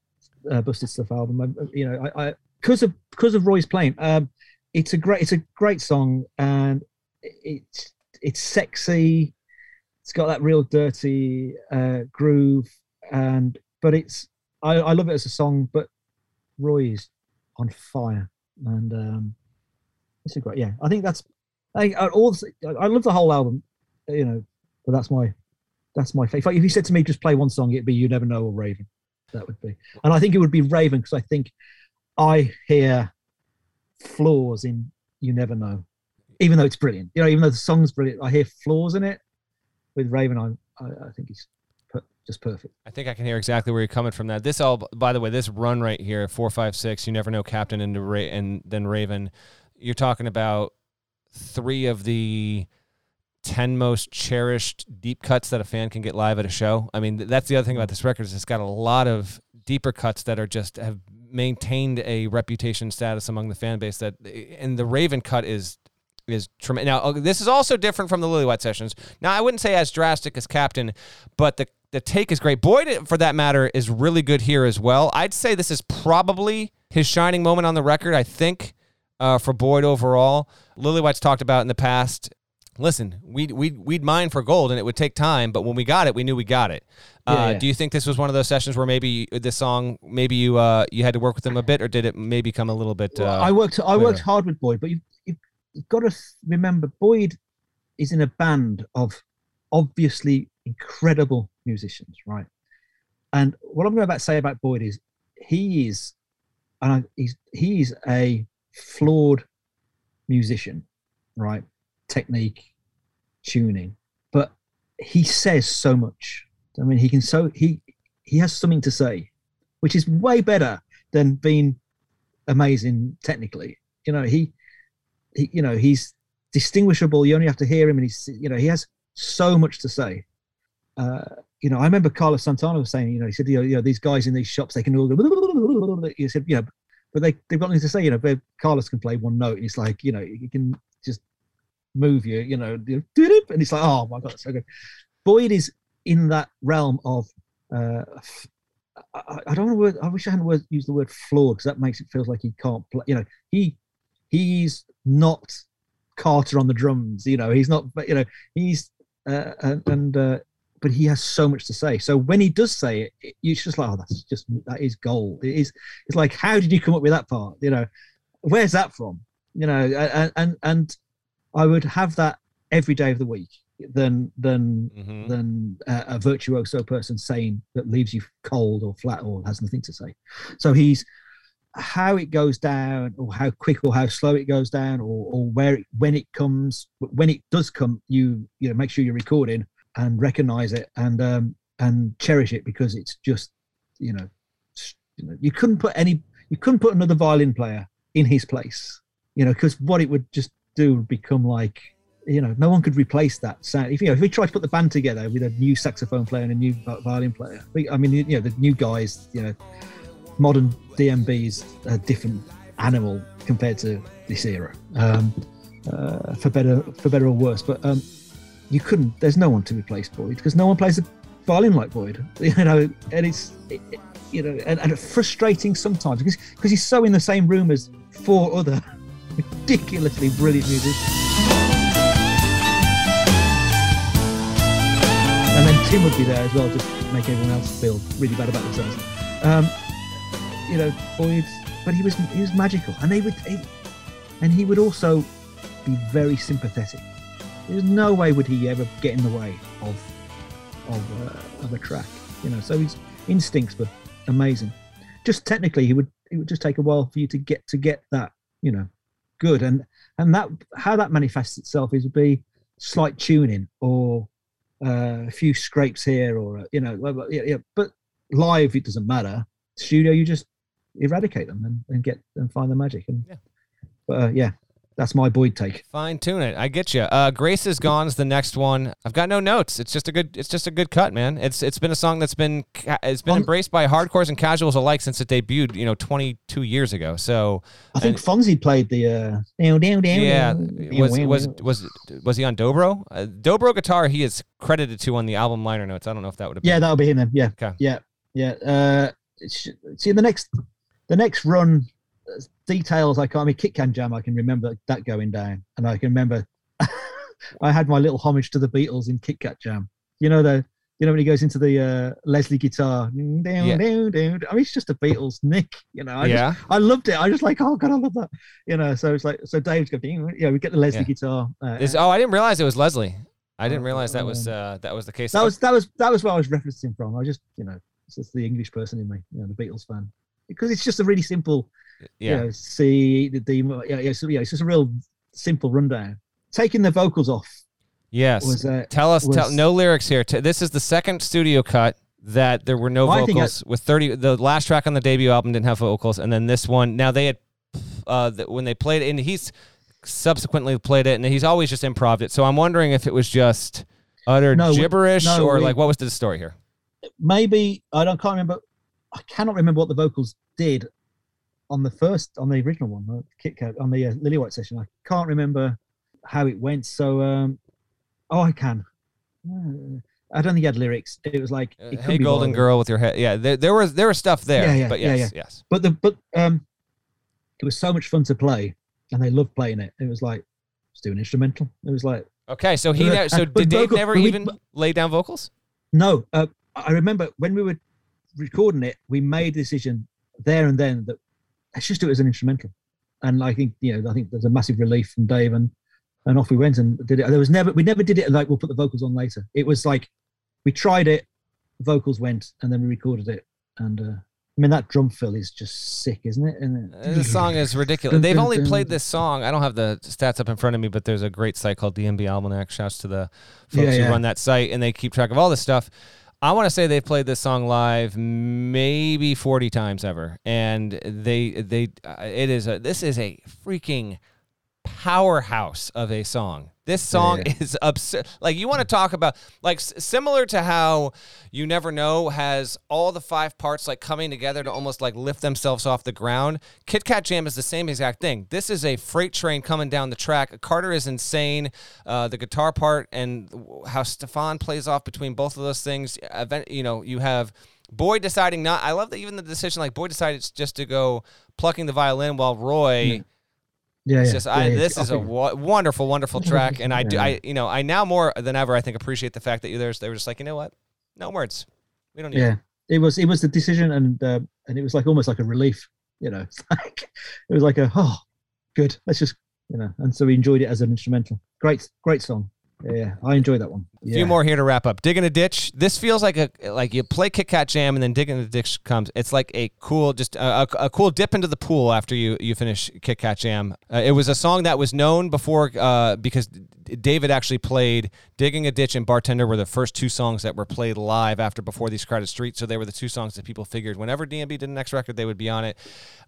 uh, Busted Stuff album. I, you know, I, I because of because of Roy's playing. Um, it's a great it's a great song, and it's it's sexy. It's got that real dirty uh, groove, and but it's I, I love it as a song. But Roy is on fire, and um, it's a great yeah. I think that's I I all I love the whole album, you know. But that's my that's my favorite. If you said to me just play one song, it'd be "You Never Know" or "Raven." That would be, and I think it would be "Raven" because I think I hear flaws in "You Never Know," even though it's brilliant. You know, even though the song's brilliant, I hear flaws in it. With Raven, I I, I think he's just perfect. I think I can hear exactly where you're coming from. That this all, by the way, this run right here, four, five, six. You never know, Captain, and Ra- and then Raven. You're talking about three of the ten most cherished deep cuts that a fan can get live at a show. I mean, that's the other thing about this record is it's got a lot of deeper cuts that are just have maintained a reputation status among the fan base. That and the Raven cut is is tremendous. Now, uh, this is also different from the Lillywhite sessions. Now, I wouldn't say as drastic as Captain, but the the take is great. Boyd, for that matter, is really good here as well. I'd say this is probably his shining moment on the record. I think uh, for Boyd overall, Lillywhite's talked about in the past. Listen, we'd, we'd, we'd mine for gold and it would take time, but when we got it, we knew we got it. Uh, Yeah, yeah. Do you think this was one of those sessions where maybe this song, maybe you uh, you had to work with him a bit, or did it maybe come a little bit? Uh, I worked I worked hard with Boyd, but you, you you've got to remember Boyd is in a band of obviously incredible musicians, right? And what I'm going to say about Boyd is he is, and he's he's a flawed musician, right? Technique, tuning, but he says so much. I mean, he can so he he has something to say, which is way better than being amazing technically. You know, he, he you know, he's distinguishable. You only have to hear him, and he's you know he has so much to say. Uh, you know, I remember Carlos Santana was saying, you know, he said, you know, you know these guys in these shops, they can all go. He said, you know, but they they've got nothing to say. You know, Carlos can play one note, and it's like, you know, he can just move you, you know, and it's like, oh my god, so good. Boyd is in that realm of. Uh, I, I don't know. I wish I hadn't used the word flawed because that makes it feels like he can't play. You know, he he's not Carter on the drums. You know, he's not. You know, he's uh, and, and uh, but he has so much to say. So when he does say it, it you're just like, oh, that's just that is gold. It is. It's like, how did you come up with that part? You know, where's that from? You know, and and and I would have that every day of the week than than mm-hmm. than a, a virtuoso person saying that leaves you cold or flat or has nothing to say. So he's how it goes down or how quick or how slow it goes down or, or where it, when it comes when it does come you you know make sure you're recording and recognize it and um and cherish it because it's just you know you couldn't put any you couldn't put another violin player in his place you know because what it would just do would become like you know no one could replace that sound if you know if we tried to put the band together with a new saxophone player and a new violin player i mean you know the new guys you know modern DMB is a different animal compared to this era, um, uh, for better for better or worse. But um, you couldn't. There's no one to replace Boyd because no one plays a violin like Boyd. <laughs> You know, and it's it, you know, and, and frustrating sometimes because because he's so in the same room as four other <laughs> ridiculously brilliant musicians. And then Tim would be there as well, just make everyone else feel really bad about themselves. Um, you know, Boyd, but he was he was magical, and they would, he, and he would also be very sympathetic. There's no way would he ever get in the way of of uh, of a track, you know. So his instincts were amazing. Just technically, he would it would just take a while for you to get to get that, you know, good. And and that how that manifests itself is would be slight tuning or uh, a few scrapes here or uh, you know, yeah, yeah. But live, it doesn't matter. Studio, you just eradicate them and, and get and find the magic. And yeah. but uh, yeah, that's my Boyd take. Fine tune it. I get you. Uh, Grace is gone is the next one. I've got no notes. It's just a good. It's just a good cut, man. It's it's been a song that's been it's been Fon- embraced by hardcores and casuals alike since it debuted. You know, 22 years ago. So I think and, Fonzie played the. Uh, down, down, down, yeah. Was was was was he on dobro? Uh, dobro guitar. He is credited to on the album liner notes. I don't know if that would have. Yeah, that'll be him then. Yeah. Okay. Yeah. Yeah. Uh, see, the next the next run details I can't. I mean, Kit Kat Jam. I can remember that going down, and I can remember <laughs> I had my little homage to the Beatles in Kit Kat Jam. You know the you know when he goes into the uh, Leslie guitar. Yeah. I mean, it's just a Beatles nick. You know. I yeah. Just, I loved it. I just like, oh god, I love that. You know. So it's like, so Dave's going, yeah, we get the Leslie yeah. guitar. Uh, oh, I didn't realize it was Leslie. I didn't realize that was uh, that was the case. That was that was that was what I was referencing from. I just you know it's just the English person in me, you know, the Beatles fan because it's just a really simple, yeah. You know, C, the D, yeah, yeah, so, yeah, it's just a real simple rundown. Taking the vocals off. Yes. Was, uh, tell us, was, tell, no lyrics here. This is the second studio cut that there were no well, vocals I, with 30 the last track on the debut album didn't have vocals and then this one now they had uh when they played it and he's subsequently played it and he's always just improv it so i'm wondering if it was just utter no, gibberish no, or we, like what was the story here maybe i don't can't remember I cannot remember what the vocals did on the first, on the original one, the Kit Kat, on the uh, Lillywhite session. I can't remember how it went. So, um, oh, I can. Uh, I don't think he had lyrics. It was like, it uh, "Hey, Golden Girl with your head." Yeah, there, there was there was stuff there. Yeah, yeah, but yes, yeah, yeah. yes. But the but um, it was so much fun to play, and they loved playing it. It was like just doing instrumental. It was like okay. So he uh, so did Dave vocal, never even we, lay down vocals? No, uh, I remember when we were recording it, we made a decision there and then that let's just do it as an instrumental. and I think you know I think there's a massive relief from Dave and and off we went and did it. There was never we never did it like we'll put the vocals on later. It was like we tried it, the vocals went, and then we recorded it. And uh, I mean that drum fill is just sick, isn't it? And Uh, This song is ridiculous. They've only played this song. I don't have the stats up in front of me, but there's a great site called DMB Almanac. Shouts to the folks Yeah, who run that site, and they keep track of all this stuff. I want to say they've played this song live maybe 40 times ever, and they they uh, it is a this is a freaking powerhouse of a song. This song Yeah. is absurd. Like you want to talk about like s- similar to how you never know has all the five parts like coming together to almost like lift themselves off the ground. Kit Kat Jam is the same exact thing. This is a freight train coming down the track. Carter is insane. Uh, the guitar part and how Stefan plays off between both of those things. Event, you know, you have. Boyd deciding not. I love that even the decision like Boyd decided just to go plucking the violin while Roy yeah, it's yeah, just yeah, I, yeah. this is a wo- wonderful, wonderful <laughs> track, and I do, I you know I now more than ever I think appreciate the fact that you there's they were just like you know what, no words, we don't need. yeah. It was it was the decision, and uh, and it was like almost like a relief. You know, <laughs> like it was like a oh, good. Let's just you know. And so we enjoyed it as an instrumental. Great, great song. Yeah, yeah. I enjoy that one. A few more here to wrap up. Digging a ditch. This feels like a like you play Kit Kat Jam and then digging the ditch comes. It's like a cool just a, a, a cool dip into the pool after you you finish Kit Kat Jam. Uh, it was a song that was known before uh, because David actually played Digging a Ditch and Bartender were the first two songs that were played live after Before These Crowded Streets. So they were the two songs that people figured whenever DMB did the next record they would be on it.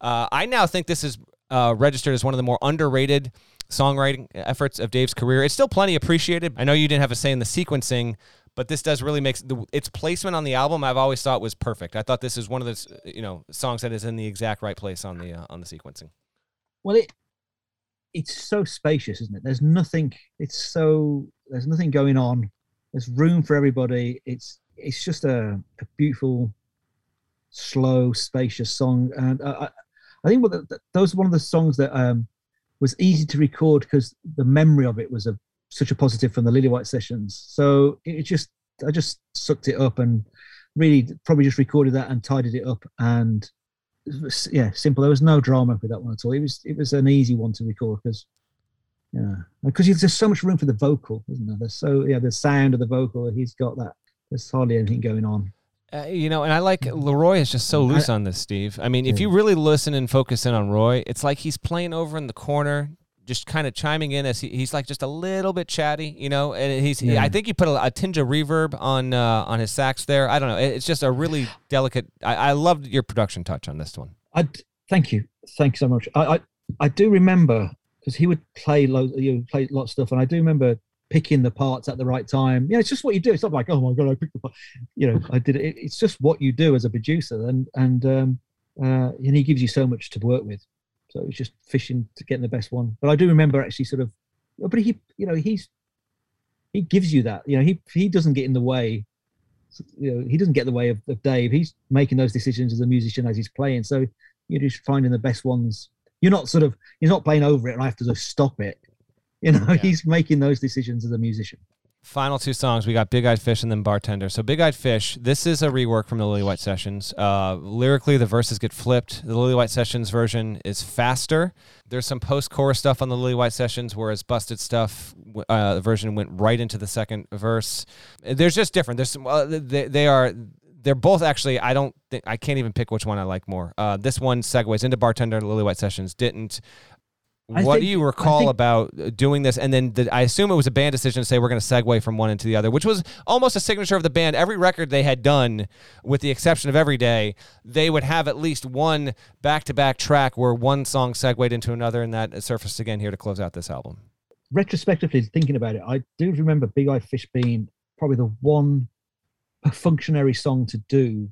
Uh, I now think this is uh, registered as one of the more underrated songwriting efforts of Dave's career. It's still plenty appreciated. I know you didn't have a say in the sequencing, but this does really make the, its placement on the album. I've always thought was perfect. I thought this is one of those you know songs that is in the exact right place on the uh, on the sequencing. Well, it it's so spacious, isn't it? There's nothing. It's so there's nothing going on. There's room for everybody. It's it's just a, a beautiful, slow, spacious song, and uh, I, I think what the- those are one of the songs that um, was easy to record because the memory of it was a such a positive from the Lillywhite sessions. So it just I just sucked it up and really probably just recorded that and tidied it up and it was- yeah, simple. There was no drama with that one at all. It was it was an easy one to record because yeah, because there's so much room for the vocal, isn't there? There's so yeah, the sound of the vocal. He's got that. There's hardly anything going on. Uh, you know, and I like LeRoi is just so loose on this, Steve. I mean, if you really listen and focus in on Roy, it's like he's playing over in the corner, just kind of chiming in as he, he's like just a little bit chatty, you know. And he's Yeah. I think he put a, a tinge of reverb on uh, on his sax there. I don't know. It- It's just a really delicate. I, I loved your production touch on this one. I thank you, thank you so much. I I, I do remember because he would play loads, you know, play a lot of stuff, and I do remember picking the parts at the right time. Yeah, it's just what you do. It's not like oh my god, I picked the part. You know, I did it. It's just what you do as a producer, and and um, uh, and he gives you so much to work with. So it's just fishing to getting the best one. But I do remember actually sort of, but he, you know, he's he gives you that. You know, he he doesn't get in the way. You know, he doesn't get in the way of, of Dave. He's making those decisions as a musician as he's playing. So you're just finding the best ones. You're not sort of you're not playing over it and I have to just stop it. You know, Yeah. he's making those decisions as a musician. Final two songs. We got Big Eyed Fish and then Bartender. So Big Eyed Fish, this is a rework from the Lillywhite Sessions. Uh, lyrically, the verses get flipped. The Lillywhite Sessions version is faster. There's some post-chorus stuff on the Lillywhite Sessions, whereas Busted Stuff, uh, the version went right into the second verse. There's just different. There's some. Uh, they, they are. They're both actually. I don't think I can't even pick which one I like more. Uh, this one segues into Bartender. Lillywhite Sessions didn't. I What do you recall think- about uh, doing this? And then the, I assume it was a band decision to say we're going to segue from one into the other, which was almost a signature of the band. Every record they had done, with the exception of Everyday, they would have at least one back to back track where one song segued into another, and that surfaced again here to close out this album. Retrospectively thinking about it, I do remember Big Eye Fish being probably the one functionary song to do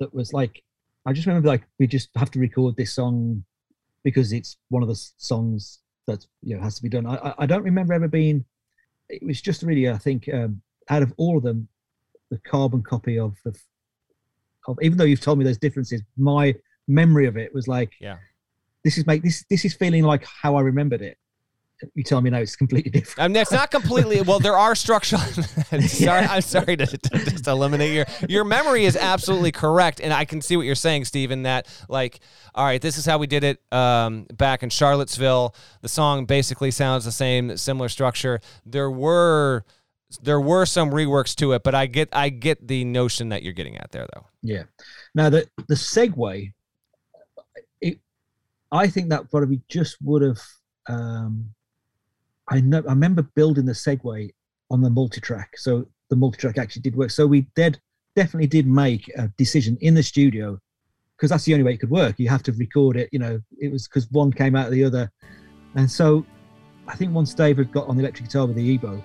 that was like I just remember like we just have to record this song because it's one of the songs that you know has to be done. I I, don't remember ever being. It was just really I think um, out of all of them, the carbon copy of the of even though you've told me there's differences, my memory of it was like Yeah. this is make this this is feeling like how I remembered it. You tell me now it's completely different. I mean, it's not completely. Well, there are structural. <laughs> <laughs> sorry, I'm sorry to, to just eliminate your your memory is absolutely correct, and I can see what you're saying, Stephen. That like, all right, this is how we did it um, back in Charlottesville. The song basically sounds the same, similar structure. There were there were some reworks to it, but I get I get the notion that you're getting at there, though. Yeah. Now the the segue, it, I think that probably just would have. Um, I know. I remember building the segue on the multi-track, so the multi-track actually did work. So we did definitely did make a decision in the studio because that's the only way it could work. You have to record it. You know, it was because one came out of the other, and so I think once David got on the electric guitar with the EBow,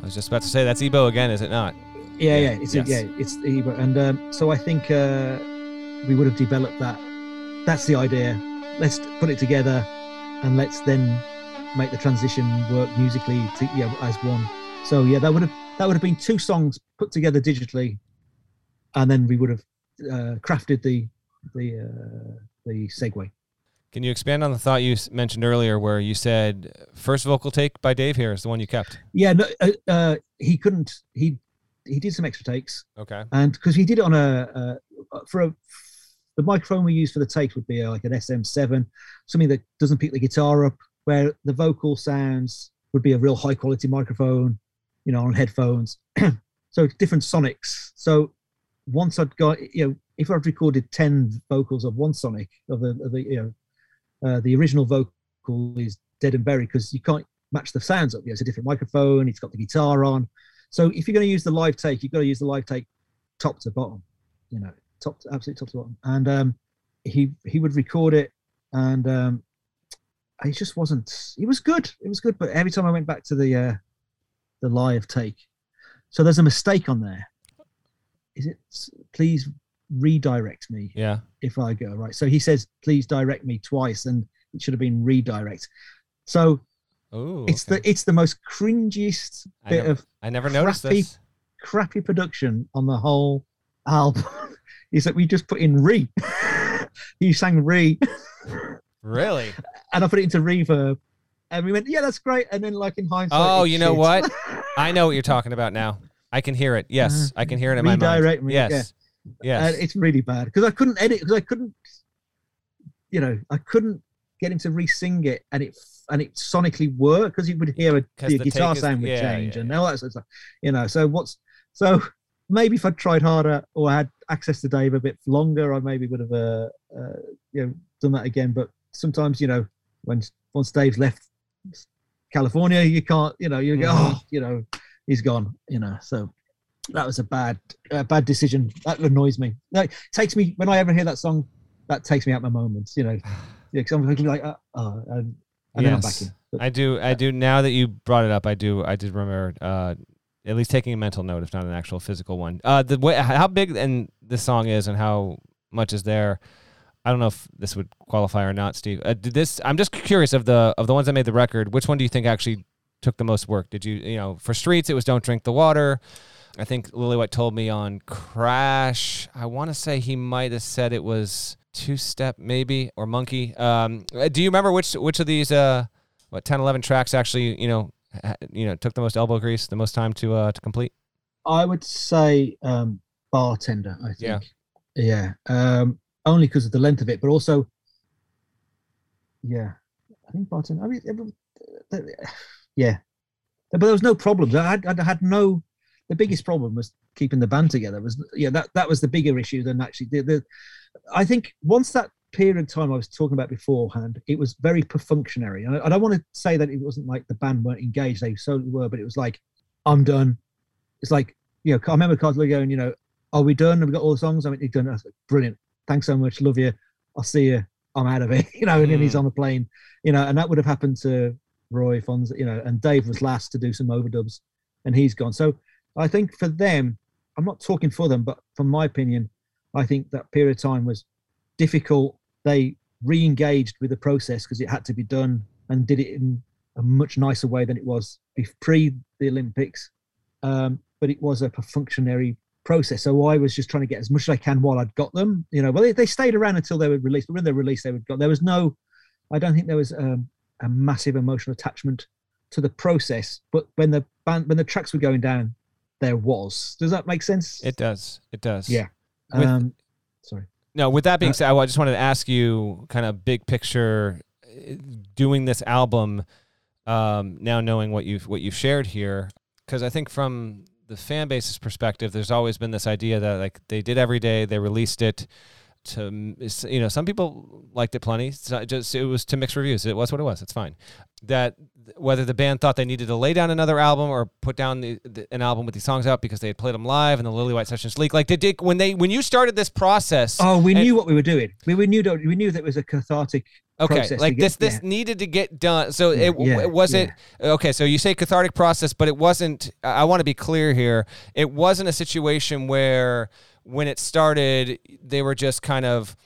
I was just about to say that's EBow again, is it not? yeah, yeah, it's Yes. yeah, it's the EBow, and um, so I think uh, we would have developed that. That's the idea. Let's put it together, and let's then make the transition work musically to, yeah, as one. So yeah, that would have that would have been two songs put together digitally, and then we would have uh, crafted the the uh, the segue. Can you expand on the thought you mentioned earlier, where you said first vocal take by Dave here is the one you kept? Yeah, no, uh, uh, he couldn't. He he did some extra takes. Okay. and because he did it on a uh, for a the microphone we use for the takes would be uh, like an SM7, something that doesn't pick the guitar up, where the vocal sounds would be a real high quality microphone, you know, on headphones. <clears throat> so different sonics. So once I'd got, you know, if I'd recorded ten vocals of one sonic of the, of the you know, uh, the original vocal is dead and buried because you can't match the sounds up. You know, it's a different microphone. It's got the guitar on. So if you're going to use the live take, you've got to use the live take top to bottom, you know, top to absolute top to bottom. And um, he he would record it, and um, it just wasn't. It was good. It was good, but every time I went back to the uh, the live take, so there's a mistake on there. Is it? Please redirect me Yeah. if I go right. So he says, please direct me twice, and it should have been redirect. So Ooh. it's okay. the it's the most cringiest I bit of I never noticed this. crappy production on the whole album <laughs> is that we just put in re. <laughs> he sang re, <laughs> Really? <laughs> and I put it into reverb, and we went, yeah, that's great. And then, like in hindsight, Oh, you know shit. what? <laughs> I know what you're talking about now. I can hear it. Yes, I can hear it in my mind. Redirect me, yeah. Yes. Yes. And it's really bad because I couldn't edit because I couldn't, you know, I couldn't get him to re-sing it, and it and it sonically worked because you would hear a the the guitar is- sound would yeah, change yeah, and all that sort of stuff. You know, so what's so maybe if I'd tried harder or I had access to Dave a bit longer, I maybe would have uh, uh you know done that again. But sometimes you know when once Dave's left California, you can't you know you go Mhm. oh you know he's gone you know so. That was a bad, a bad decision. That annoys me. No, takes me when I ever hear that song. That takes me out my moments. You know, <sighs> yeah, because I'm thinking like, uh, oh, and, and then I'm back Yes. in. But, I do. I do. Now that you brought it up, I do. I did remember uh, at least taking a mental note, if not an actual physical one. Uh, the way how big and this song is, and how much is there. I don't know if this would qualify or not, Steve. Uh, did this? I'm just curious of the of the ones that made the record. Which one do you think actually took the most work? Did you you know for Streets it was Don't Drink the Water. I think Lillywhite told me on Crash. I want to say he might have said it was Two Step maybe or Monkey. Um, uh, do you remember which which of these uh what 10 11 tracks actually you know ha- you know took the most elbow grease the most time to uh to complete I would say um, bartender. I think. Yeah. Yeah. Um, only because of the length of it, but also, yeah, I think bartender. I mean, every- uh, yeah, but there was no problems. I had, I had no. The biggest problem was keeping the band together. Was yeah, that that was the bigger issue than actually the. the I think once that period of time I was talking about beforehand, it was very perfunctionary. And I, I don't want to say that it wasn't like the band weren't engaged; they certainly were. But it was like, I'm done. It's like you know, I remember Carter going, you know, are we done? Have we got all the songs? I mean, he's done. Like, brilliant. Thanks so much. Love you. I'll see you. I'm out of it. <laughs> You know, and then he's Mm. on the plane. You know, and that would have happened to Roy Fonz. You know, and Dave was last to do some overdubs, and he's gone. So I think for them, I'm not talking for them, but from my opinion, I think that period of time was difficult. They re-engaged with the process because it had to be done and did it in a much nicer way than it was pre the Olympics. Um, but it was a functionary process. So I was just trying to get as much as I can while I'd got them. You know, well, they, they stayed around until they were released. But when they were released, they were got. There was no, I don't think there was um, a massive emotional attachment to the process. But when the band when the tracks were going down, there was. Does that make sense? It does. It does. Yeah. With- um, sorry. No, with that being Uh, said, I just wanted to ask you kind of big picture doing this album um, now knowing what you've what you've shared here because I think from the fan base's perspective there's always been this idea that like they did Everyday they released it to you know some people liked it plenty not just it was to mixed reviews it was what it was it's fine that whether the band thought they needed to lay down another album or put down the, the, an album with these songs out because they had played them live and the Lillywhite sessions leaked like did when they when you started this process Oh, we and- knew what we were doing. We, we knew we knew that it was a cathartic. Okay, like get- this this yeah. needed to get done. So Yeah, it, yeah, it was yeah. it okay. So you say cathartic process, but it wasn't. I want to be clear here. It wasn't a situation where when it started, they were just kind of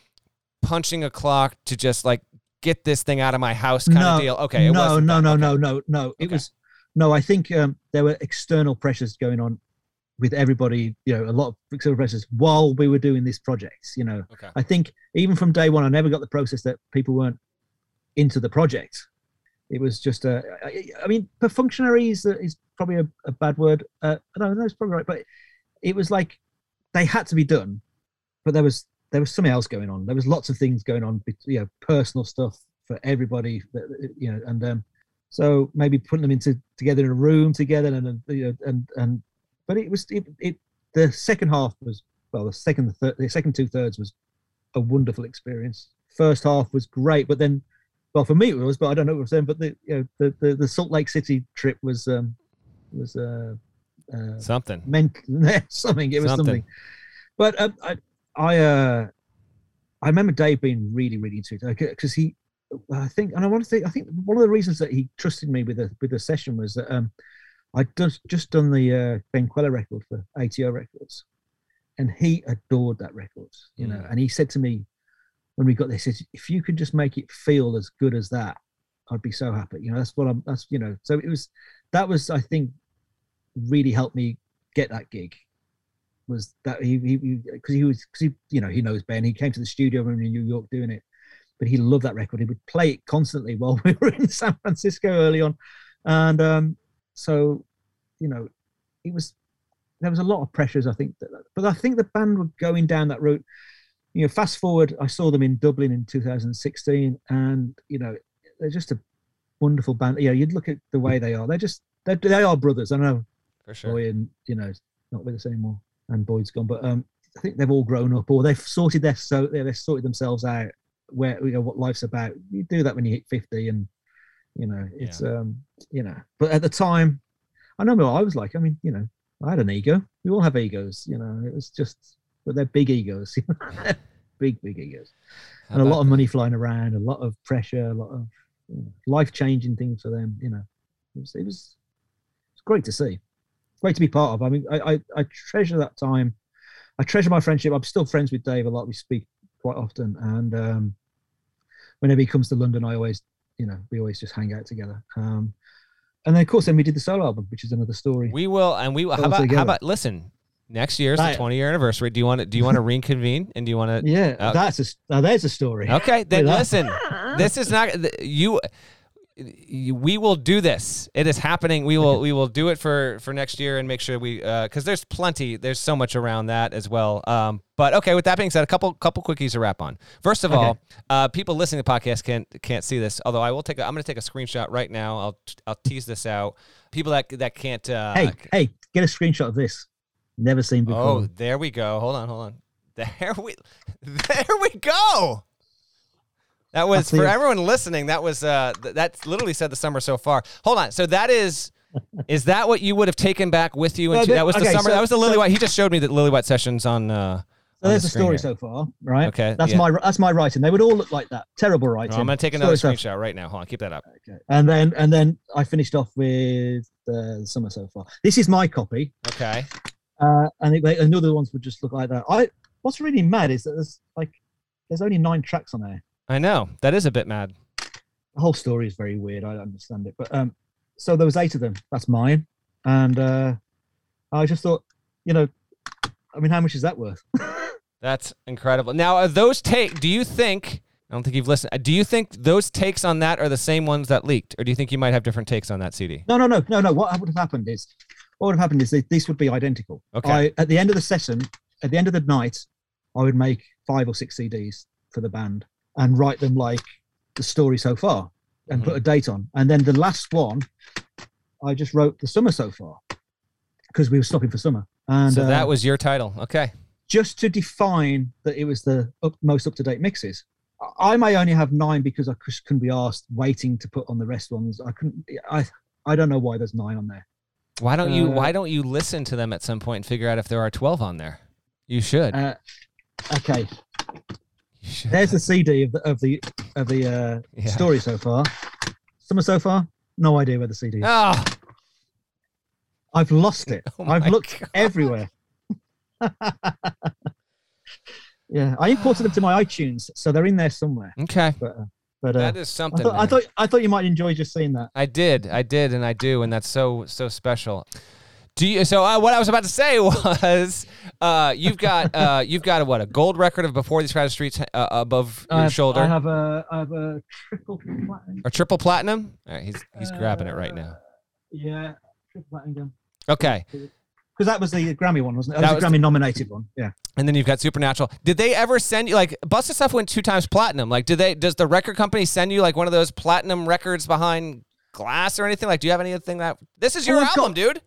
punching a clock to just like get this thing out of my house kind no, of deal. Okay, it no, wasn't no, no, Okay. no, no, no. It Okay. was no. I think um, there were external pressures going on with everybody. You know, a lot of external pressures while we were doing this project. You know, Okay. I think even from day one, I never got the process that people weren't into the project. It was just a. I, I mean, perfunctionary is, is probably a, a bad word. Uh, no, no, it's probably right. But it was like they had to be done, but there was there was something else going on. There was lots of things going on, you know, personal stuff for everybody. You know, and um, so maybe putting them into together in a room together, and you know, and and but it was it, it the second half was well, the second the, third, the second two thirds was a wonderful experience. First half was great, but then, well, for me it was, but I don't know what was then. But the you know the the, the Salt Lake City trip was um was uh, uh Something. meant <laughs> something. It was Something. something. But um, I I uh I remember Dave being really really into it because he I think and I want to think I think one of the reasons that he trusted me with the with the session was that um I'd just just done the uh, Ben Kweller record for ATO Records, and he adored that record, you know. Mm. And he said to me when we got this, if you could just make it feel as good as that, I'd be so happy. You know, that's what I'm. That's you know. So it was that was I think really helped me get that gig. Was that he he because he, was because he you know he knows Ben. He came to the studio were in New York doing it, but he loved that record. He would play it constantly while <laughs> we were in San Francisco early on, and um, so you know it was there was a lot of pressures I think that, but I think the band were going down that route. You know, fast forward, I saw them in Dublin in 2016, and you know they're just a wonderful band. You know, you'd look at the way they are. They're just they're, they are brothers. I know For sure. Boy and you know not with us anymore, and Boyd's gone, but um, I think they've all grown up or they've sorted their so they've sorted themselves out where you know what life's about. You do that when you hit 50, and you know it's um you know. But at the time, I know what I was like. I mean, you know, I had an ego. We all have egos, you know. It was just, but they're big egos, <laughs> big big egos, How and a lot of money flying around, a lot of pressure, a lot of you know, life changing things for them. You know, it was it was it's great to see, great to be part of. I mean, I I, I treasure that time. I treasure my friendship. I'm still friends with Dave a lot. We speak quite often, and um, whenever he comes to London, I always, you know, we always just hang out together. Um, and then of course, then we did the solo album, which is another story. We will, and we will. How All about how about listen? Next year's the Right. 20 year anniversary. Do you want to do you want to <laughs> reconvene and do you want to? yeah, Uh, that's a now there's a story. Okay, then listen. <laughs> This is not you. We will do this. It is happening. We will. We will do it for for next year and make sure we because there's plenty. There's so much around that as well. Um, but okay. With that being said, a couple couple quickies to wrap on. First of Okay. all, uh, people listening to the podcast can't can't see this. Although I will take. A, I'm going to take a screenshot right now. I'll I'll tease this out. People that that can't. Uh, Hey, hey, get a screenshot of this. Never seen before. Oh, there we go. Hold on, hold on. <laughs> There we, <laughs> there we go. That was for the- everyone listening. That was uh, th- that literally said the summer so far. Hold on. So that is, is that what you would have taken back with you? Into, that was the summer. so- that was the Lily so- White. He just showed me the Lillywhite sessions on. Uh, so there's the a screen story here. so far, right? Okay, That's yeah. my that's my writing. They would all look like that. Terrible writing. Oh, I'm gonna take another Story screenshot right now. Hold on, keep that up. Okay. And then and then I finished off with uh, the summer so far. This is my copy, Okay. uh, and it, and the other ones would just look like that. I what's really mad is that there's like there's only nine tracks on there. I know that is a bit mad. The whole story is very weird. I understand it, but um, so there was eight of them. That's mine, and uh, I just thought, you know, I mean, how much is that worth? <laughs> That's incredible. Now, are those take? Do you think? I don't think you've listened. Do you think those takes on that are the same ones that leaked, or do you think you might have different takes on that CD? No, no, no, no, no. What would have happened is, what would have happened is that these would be identical. Okay. I, at the end of the session, at the end of the night, I would make five or six CDs for the band and write them like the story so far and Mhm. put a date on. And then the last one, I just wrote the summer so far because we were stopping for summer. And so uh, that was your title. Okay. just to define that it was the up, most up to date mixes. I- may only have nine because I couldn't be asked waiting to put on the rest ones. I couldn't. I I don't know why there's nine on there. Why don't you Uh, Why don't you listen to them at some point and figure out if there are twelve on there? You should. Uh, okay. There's the CD of the of the of the uh, Yeah. story so far. Summer so far, no idea where the CD is. Oh, I've lost it. <laughs> Oh I've looked God. everywhere. <laughs> yeah, I imported them to my iTunes, so they're in there somewhere. okay. But uh, but uh, That is I something. thought, I thought I thought you might enjoy just seeing that. I did, I did, and I do, and that's so so special. Do you? So uh, what I was about to say <laughs> was, uh, you've got uh, you've got a, what a gold record of before these crowded streets uh, above your have- shoulder, I have a I have a triple platinum. or triple platinum. All right, he's he's grabbing it right now. Yeah, triple platinum. Okay, Because that was the Grammy one, wasn't it? That That was was the Grammy nominated one. Yeah. and then you've got Supernatural. Did they ever send you like Busted Stuff went two times platinum? Like, did they? Does the record company send you like one of those platinum records behind glass or anything? Like, do you have anything that this is your Oh, album, got- dude?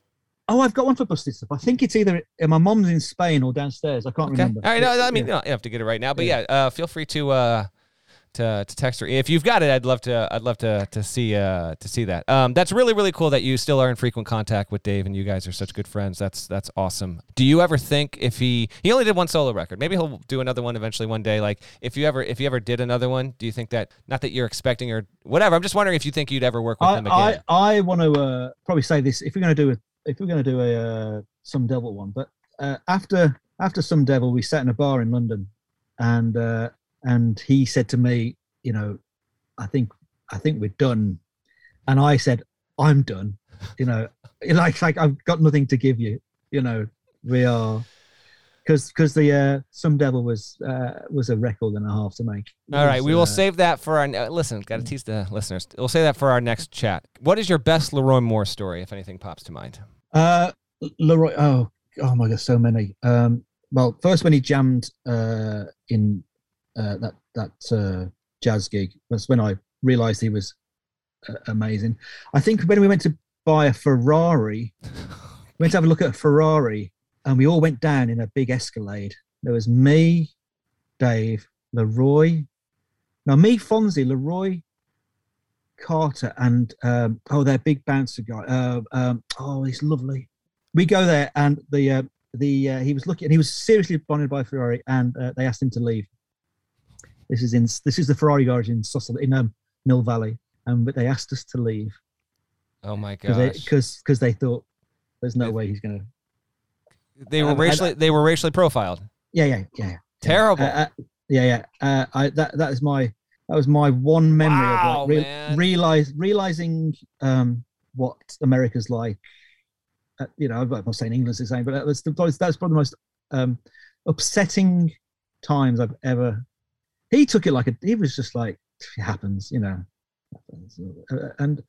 Oh, I've got one for Busted Stuff. I think it's either uh, my mom's in Spain or downstairs. I can't Okay. remember. All right. No, I mean, yeah. you have to get it right now, but Yeah. yeah, uh, feel free to uh, to to text her if you've got it. I'd love to. I'd love to to see uh, to see that. Um, that's really really cool that you still are in frequent contact with Dave and you guys are such good friends. That's that's awesome. Do you ever think if he he only did one solo record, maybe he'll do another one eventually one day? Like if you ever if you ever did another one, do you think that not that you're expecting or whatever? I'm just wondering if you think you'd ever work with I, him again. I, I want to uh, probably say this if we're going to do a if we're going to do a uh, some devil one, but uh, after after some devil, we sat in a bar in London, and uh, and he said to me, you know, I think I think we're done, and I said I'm done, you know, <laughs> like like I've got nothing to give you, you know, we are. Because because the uh, some devil was uh, was a record and a half to make. All right, was, we will uh, save that for our. Uh, listen, got to tease the listeners. We'll say that for our next chat. What is your best LeRoi Moore story, if anything pops to mind? Uh, LeRoi. Oh, oh my God, so many. Um, well, first when he jammed uh, in uh, that that uh, jazz gig, that's when I realised he was uh, amazing. I think when we went to buy a Ferrari, we went to have a look at a Ferrari, and we all went down in a big Escalade. There was me, Dave, LeRoi, Now me, Fonzie, LeRoi, Carter, and um, oh, their big bouncer guy. Uh, um, oh, he's lovely. We go there, and the uh, the uh, he was looking, and he was seriously bonded by Ferrari, and uh, they asked him to leave. This is in this is the Ferrari garage in Sussex, in um, Mill Valley, and but they asked us to leave Oh my god! because because they thought there's no way he's gonna. they were I- I- racially they were racially profiled. Yeah, yeah, yeah. yeah. Terrible. Uh, uh, yeah, yeah. Uh, I that that is my that was my one memory Wow, of like man. realize realizing um what America's like. Uh, you know, I'm not saying England's the same, but that was the, that's probably the most um upsetting times I've ever. He took it like a. He was just like it happens, you know, happens. Uh, and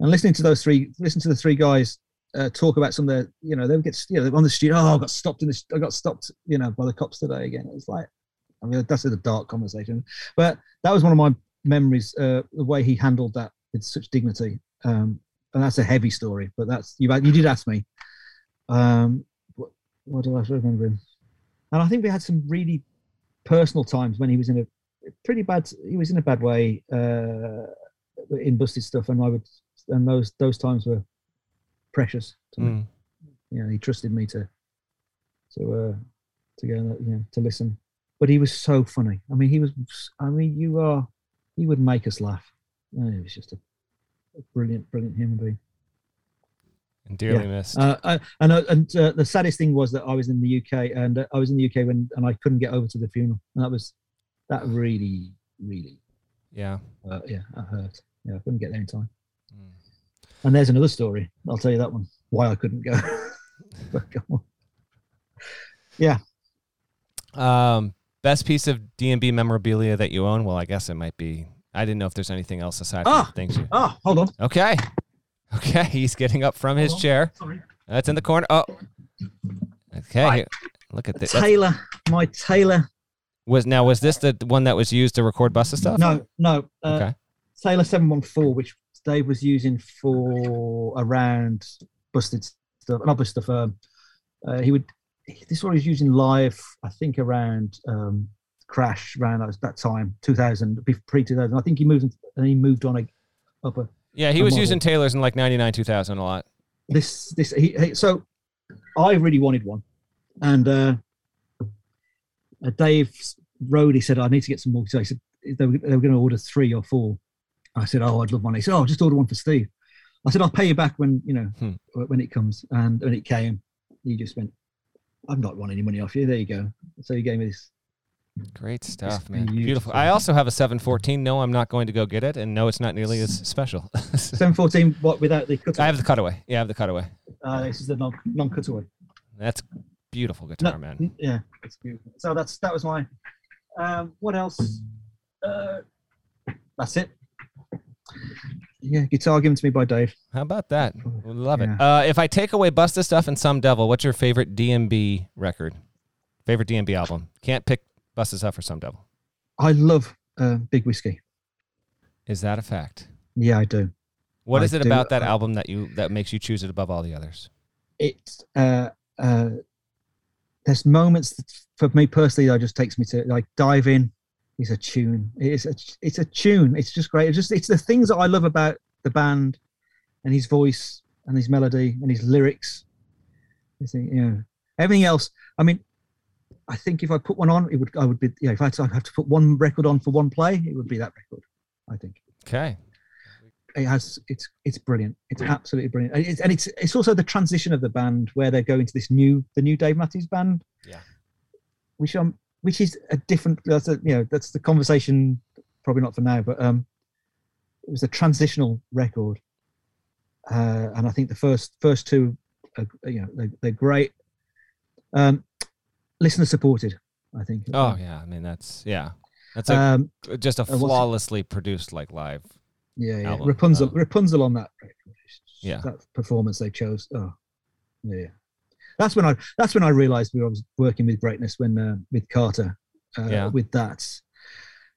and listening to those three, listen to the three guys uh, talk about some of their, you know, they would get, you know, on the street. Oh, I got stopped in this. I got stopped, you know, by the cops today again. It was like, I mean, that's a dark conversation, but that was one of my memories. Uh, the way he handled that with such dignity, um, and that's a heavy story. But that's you. You did ask me. Um, what, what do I remember him? And I think we had some really personal times when he was in a pretty bad. He was in a bad way uh, in busted stuff, and I would, and those those times were precious to me Mm. you know, he trusted me to to uh to go you know to listen. But he was so funny. I mean, he was. I mean, you are. He would make us laugh. He was just a, a brilliant, brilliant human being. And dearly missed. Uh, uh, and uh, and uh, the saddest thing was that I was in the UK, and uh, I was in the UK when, and I couldn't get over to the funeral. And that was that really, really, yeah. uh, yeah, that hurt. Yeah, I couldn't get there in time. Mm. And there's another story. I'll tell you that one. Why I couldn't go. <laughs> But go on. <laughs> Yeah. Um, Best piece of DMB memorabilia that you own? Well, I guess it might be. I didn't know if there's anything else aside from Ah. things you. Oh, hold on. Okay. Okay. He's getting up from his on. chair. Sorry. That's in the corner. Oh. Okay. Right. Look at this. Taylor, my Taylor. Was now was this the one that was used to record Busted Stuff? No, no. Uh, Okay. Taylor 714, which Dave was using for around busted stuff, not busted stuff. Um, uh, he would, this one he was using live, I think around um, Crash, around that, that time, 2000, pre 2000. I think he moved and he moved on a, up a, Yeah, he the was model. using Taylor's in like 99, 2000 a lot. this, this, he, he, so I really wanted one. And uh, uh, Dave Rode, he said, I need to get some more. So he said, they were, they were going to order three or four. I said, "Oh, I'd love one." He said, "Oh, just order one for Steve." I said, "I'll pay you back when you know Hmm. when it comes." And when it came, he just went, "I'm not wanting any money off you." There you go. So you gave me this. Great stuff, man. beautiful. Beautiful. I also have a 714. No, I'm not going to go get it, and no, it's not nearly as special. <laughs> 714, what without the cutaway? I have the cutaway. Yeah, I have the cutaway. uh, this is the non non cutaway. That's beautiful guitar, No, man. Yeah, it's beautiful. So that's that was my. Um, what else? Uh, that's it. Yeah, guitar given to me by Dave. How about that? Love it. Uh, if I take away Busted Stuff and Some Devil, what's your favorite DMB record? Favorite DMB album? Can't pick Busted Stuff or Some Devil. I love uh, Big Whiskey. Is that a fact? Yeah, I do. What I is it do. about that Uh, album that you that makes you choose it above all the others? It's uh, uh, there's moments that for me personally that just takes me to like dive in. It's a tune. It's a it's a tune. It's just great. It's just it's the things that I love about the band and his voice and his melody and his lyrics. I think you know everything else. I mean, I think if I put one on, it would I would be yeah. If I had to, I'd have to put one record on for one play, it would be that record. I think Okay. it has it's it's brilliant it's absolutely brilliant and it's, and it's it's also the transition of the band where they're going to this new the new dave matthews band Yeah. which um which is a different that's a, you know that's the conversation probably not for now but um it was a transitional record uh and i think the first first two are, you know they're, they're great um listener supported i think Oh yeah. I mean that's yeah. That's a, um just a flawlessly produced like live. yeah, yeah. album, Rapunzel, um, Rapunzel on that. record. Yeah. that performance they chose. Oh, yeah, yeah. That's when I. That's when I realised we was working with greatness when uh, with Carter. Uh, Yeah. With that,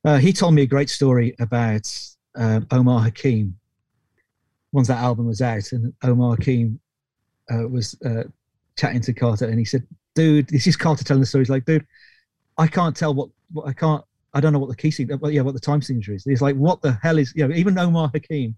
uh, he told me a great story about um, Omar Hakim. Once that album was out, and Omar Hakim uh, was uh, chatting to Carter, and he said, "Dude, this is Carter telling the story. He's like, dude, I can't tell what, what I can't. I don't know what the key signature, well, yeah, what the time signature is. He's like, what the hell is, you know, even Omar Hakim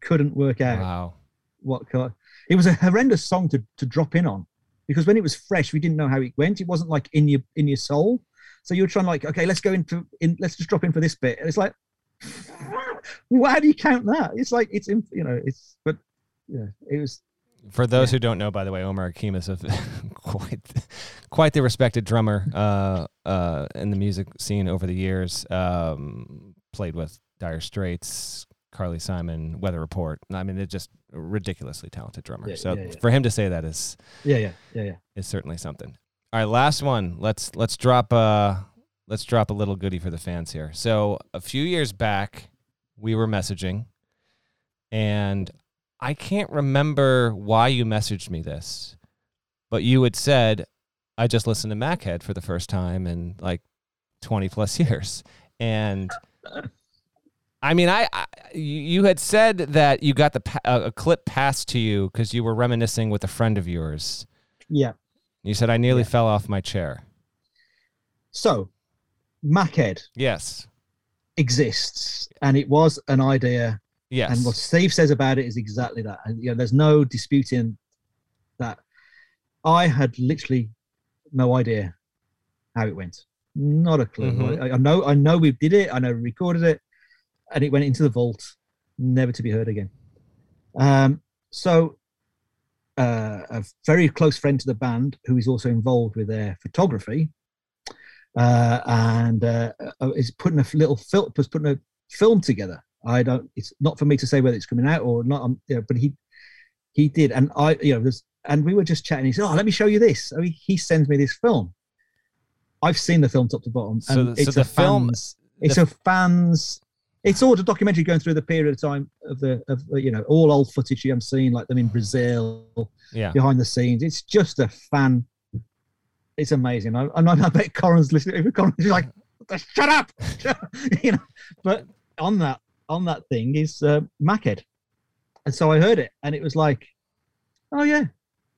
couldn't work out Wow. what car. It was a horrendous song to, to drop in on because when it was fresh, we didn't know how it went. It wasn't like in your in your soul. So you were trying like, okay, let's go into in, let's just drop in for this bit. And it's like, <laughs> why do you count that? It's like it's in, you know, it's but yeah, it was For those Yeah. who don't know, by the way, Omar Hakim is a <laughs> quite quite the respected drummer uh, uh, in the music scene over the years. Um, played with Dire Straits, Carly Simon, Weather Report. I mean, they're just a ridiculously talented drummer. Yeah, so yeah, yeah. for him to say that is yeah, yeah, yeah, yeah. is certainly something. All right, last one. Let's let's drop uh let's drop a little goodie for the fans here. So a few years back, we were messaging, and I can't remember why you messaged me this, but you had said I just listened to Machead for the first time in like twenty plus <laughs> years, and. I mean, I, I you had said that you got the uh, a clip passed to you because you were reminiscing with a friend of yours. Yeah. You said I nearly Yeah. fell off my chair. So Machead Yes. exists and it was an idea Yes. And what Steve says about it is exactly that. And you know, there's no disputing that. I had literally no idea how it went. Not a clue. Mhm. I, I know. I know we did it. I know we recorded it, and it went into the vault, never to be heard again. Um, so, uh, a very close friend to the band, who is also involved with their photography, uh, and uh, uh, is putting a little film, was putting a film together. I don't. It's not for me to say whether it's coming out or not. Um, you know, but he he did, and I, you know, there's, and we were just chatting. He said, "Oh, let me show you this." So he, he sends me this film, I've seen the film top to bottom, and so it's the a film- fans. It's a fans. It's sort of documentary going through the period of time of the of you know all old footage you haven't seen, like them in Brazil, Yeah. behind the scenes. It's just a fan. It's amazing. I, I I bet Coran's listening. Coran's like, "Shut up," <laughs> you know. But on that on that thing is uh, Machead, and so I heard it, and it was like, oh yeah,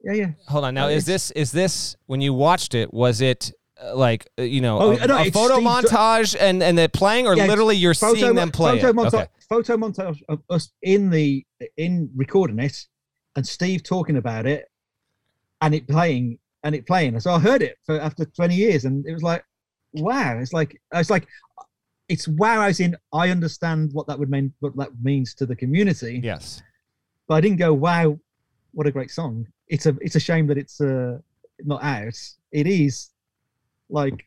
yeah, yeah. Hold on. Now, Uh, is this is this when you watched it? Was it uh, like uh, you know Oh, a, no, a photo Steve- montage and and they're playing, or Yeah, literally you're seeing them play photo it? montage, Okay. photo montage of us in the in recording it, and Steve talking about it, and it playing and it playing. So I heard it for after twenty years, and it was like, wow! It's like it's like it's wow as in I understand what that would mean, what that means to the community, Yes. but I didn't go, wow, what a great song. It's a it's a shame that it's uh, not out. It is like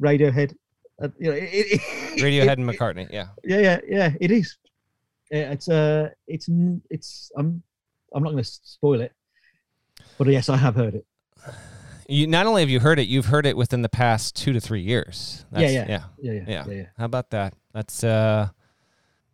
Radiohead. Uh, you know, it, it, <laughs> Radiohead it- and McCartney. Yeah. yeah, yeah, yeah. It is. It's uh, it's it's. I'm I'm not going to spoil it, but yes, I have heard it. You not only have you heard it, you've heard it within the past two to three years. That's, yeah. yeah. Yeah, yeah, Yeah. yeah, yeah. How about that? That's uh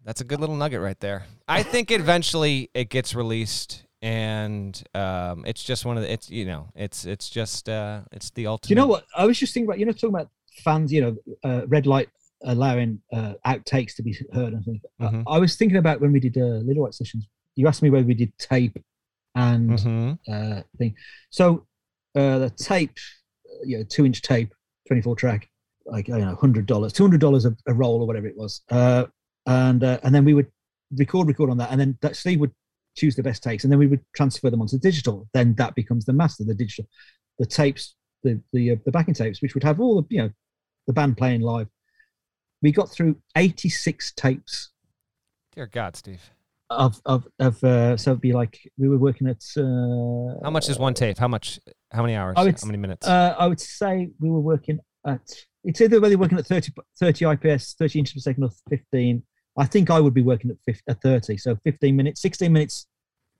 that's a good little nugget right there. I think eventually it gets released and um it's just one of the it's you know, it's it's just uh it's the ultimate Do you know what? I was just thinking about you know talking about fans. You know, uh, red light allowing uh, outtakes to be heard. And things. Uh, Mhm. I was thinking about when we did uh, Lillywhite sessions. You asked me whether we did tape and Mhm. uh, thing. So uh, the tape, uh, you know, two inch tape, 24 track, like, I don't know, $100, $200 a, a roll or whatever it was. Uh, and uh, and then we would record, record on that. And then that Steve would choose the best takes and then we would transfer them onto digital. Then that becomes the master, the digital, the tapes, the, the, uh, the backing tapes, which would have all the, you know, the band playing live. We got through 86 tapes Dear God, Steve. of, of, of uh, so it'd be like, we were working at, uh, How much is one tape? How much how many hours? It's- how many minutes? Uh, I would say we were working at it's either whether you're working at 30, 30 IPS, 30 inches per second, or 15. I think I would be working at, 50, at 30, so 15 minutes, 16 minutes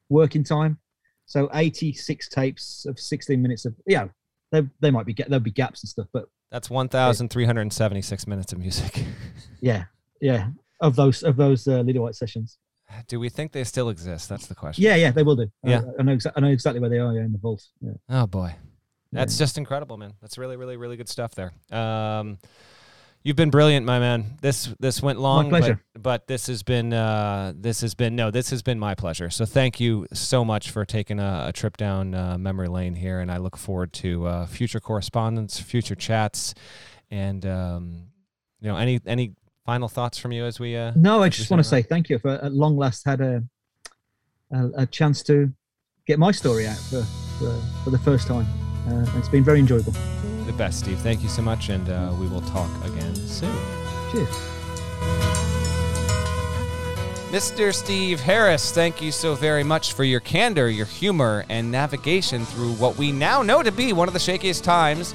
working time. So 86 tapes of 16 minutes of yeah. They, they might be there'll be gaps and stuff, but That's 1376 minutes of music. <laughs> yeah, yeah. Of those of those uh, Lillywhite sessions, Do we think they still exist? That's the question. yeah, yeah, they will do. I- Yeah. I, know exa- I know exactly where they are. Yeah, in the vault. Yeah. Oh boy. That's Yeah. just incredible, man. That's really, really, really good stuff there. Um, you've been brilliant, my man. This this went long, pleasure. But, but this has been uh, this has been no, this has been my pleasure. So thank you so much for taking a, a trip down uh, memory lane here, and I look forward to uh, future correspondence, future chats, and um, you know any any final thoughts from you as we uh, No, I just want to say thank you for at long last had a a, a chance to get my story out for for, for the first time. Uh, it's been very enjoyable. Off. the best, Steve. Thank you so much, and uh, we will talk again soon. Cheers. Mr. Steve Harris, thank you so very much for your candor, your humor, and navigation through what we now know to be one of the shakiest times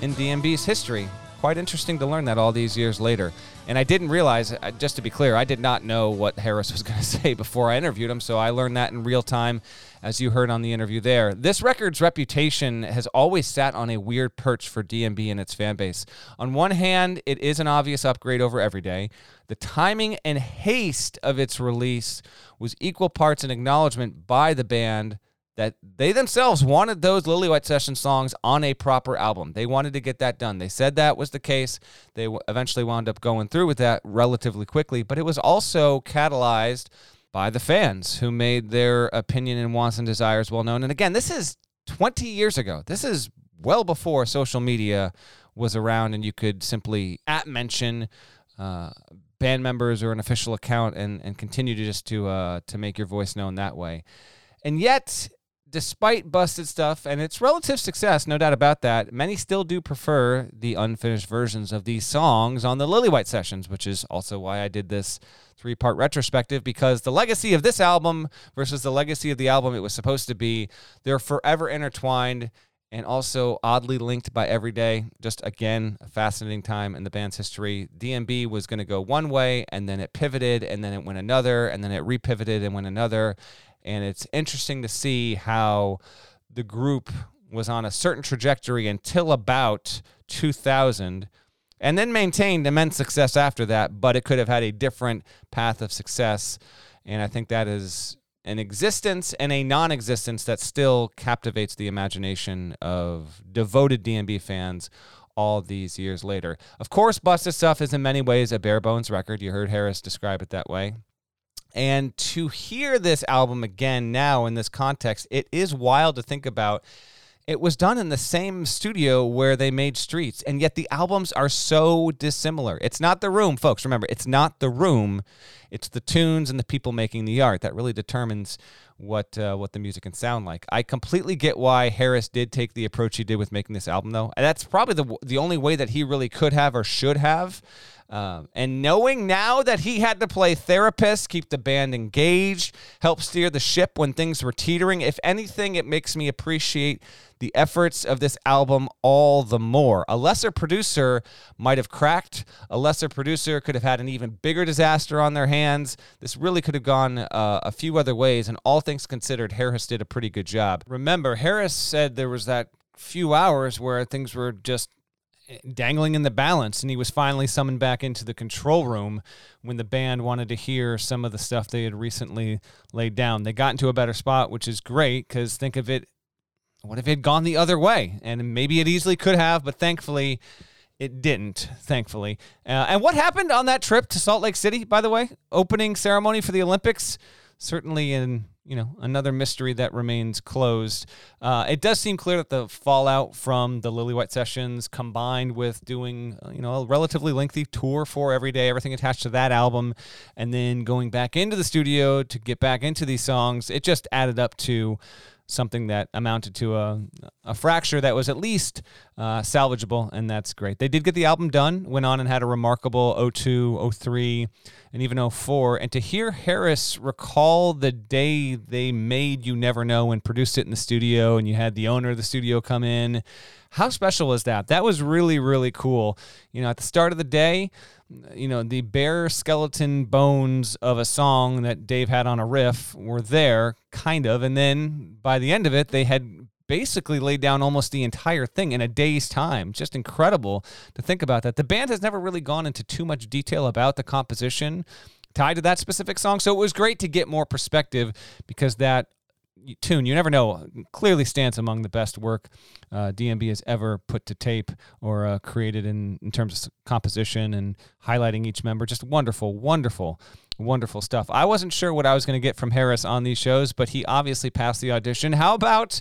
in DMB's history. Quite interesting to learn that all these years later. And I didn't realize, uh, just to be clear, I did not know what Harris was <laughs> going to say before I interviewed him, so I learned that in real time, as you heard on the interview there. This record's reputation has always sat on a weird perch for DMB and its fan base. On one hand, it is an obvious upgrade over Everyday. The timing and haste of its release was equal parts an acknowledgement by the band that they themselves wanted those Lillywhite Session songs on a proper album. They wanted to get that done. They said that was the case. They eventually wound up going through with that relatively quickly, but it was also catalyzed by the fans who made their opinion and wants and desires well known. And again, this is 20 years ago. This is well before social media was around and you could simply at mention uh, band members or an official account and, and continue to just to uh, to make your voice known that way. And yet, despite busted stuff and its relative success, no doubt about that, many still do prefer the unfinished versions of these songs on the Lillywhite sessions, which is also why I did this three part retrospective because the legacy of this album versus the legacy of the album it was supposed to be, they're forever intertwined and also oddly linked by Everyday. Just again, a fascinating time in the band's history. DMB was going to go one way, and then it pivoted, and then it went another, and then it repivoted and went another. And it's interesting to see how the group was on a certain trajectory until about 2000 and then maintained immense success after that, but it could have had a different path of success. And I think that is an existence and a non existence that still captivates the imagination of devoted DMB fans all these years later. Of course, Busted Stuff is in many ways a bare bones record. You heard Harris describe it that way. And to hear this album again now in this context, it is wild to think about. It was done in the same studio where they made Streets, and yet the albums are so dissimilar. It's not the room, folks. Remember, it's not the room. It's the tunes and the people making the art that really determines what uh, what the music can sound like. I completely get why Harris did take the approach he did with making this album, though. And that's probably the the only way that he really could have or should have. Um, and knowing now that he had to play therapist, keep the band engaged, help steer the ship when things were teetering, if anything, it makes me appreciate the efforts of this album all the more. A lesser producer might have cracked, a lesser producer could have had an even bigger disaster on their hands. This really could have gone uh, a few other ways, and all things considered, Harris did a pretty good job. Remember, Harris said there was that few hours where things were just dangling in the balance and he was finally summoned back into the control room when the band wanted to hear some of the stuff they had recently laid down. They got into a better spot which is great because think of it what if it had gone the other way? And maybe it easily could have but thankfully it didn't thankfully. Uh, and what happened on that trip to salt lake city by the way? Opening ceremony for the olympics? Certainly in you know another mystery that remains closed. Uh, it does seem clear that the fallout from the Lillywhite sessions, combined with doing uh, you know a relatively lengthy tour for Everyday, everything attached to that album, and then going back into the studio to get back into these songs, it just added up to something that amounted to a, a fracture that was at least uh, salvageable, and that's great. They did get the album done, went on and had a remarkable 02, 03, and even 04. And to hear Harris recall the day they made You Never Know and produced it in the studio, and you had the owner of the studio come in, how special was that? That was really, really cool. You know, at the start of the day, you know, the bare skeleton bones of a song that Dave had on a riff were there, kind of. And then by the end of it, they had basically laid down almost the entire thing in a day's time. Just incredible to think about that. The band has never really gone into too much detail about the composition tied to that specific song. So it was great to get more perspective because that tune, you never know, clearly stands among the best work uh, DMB has ever put to tape or uh, created in, in terms of composition and highlighting each member. Just wonderful, wonderful, wonderful stuff. I wasn't sure what I was going to get from Harris on these shows, but he obviously passed the audition. How about,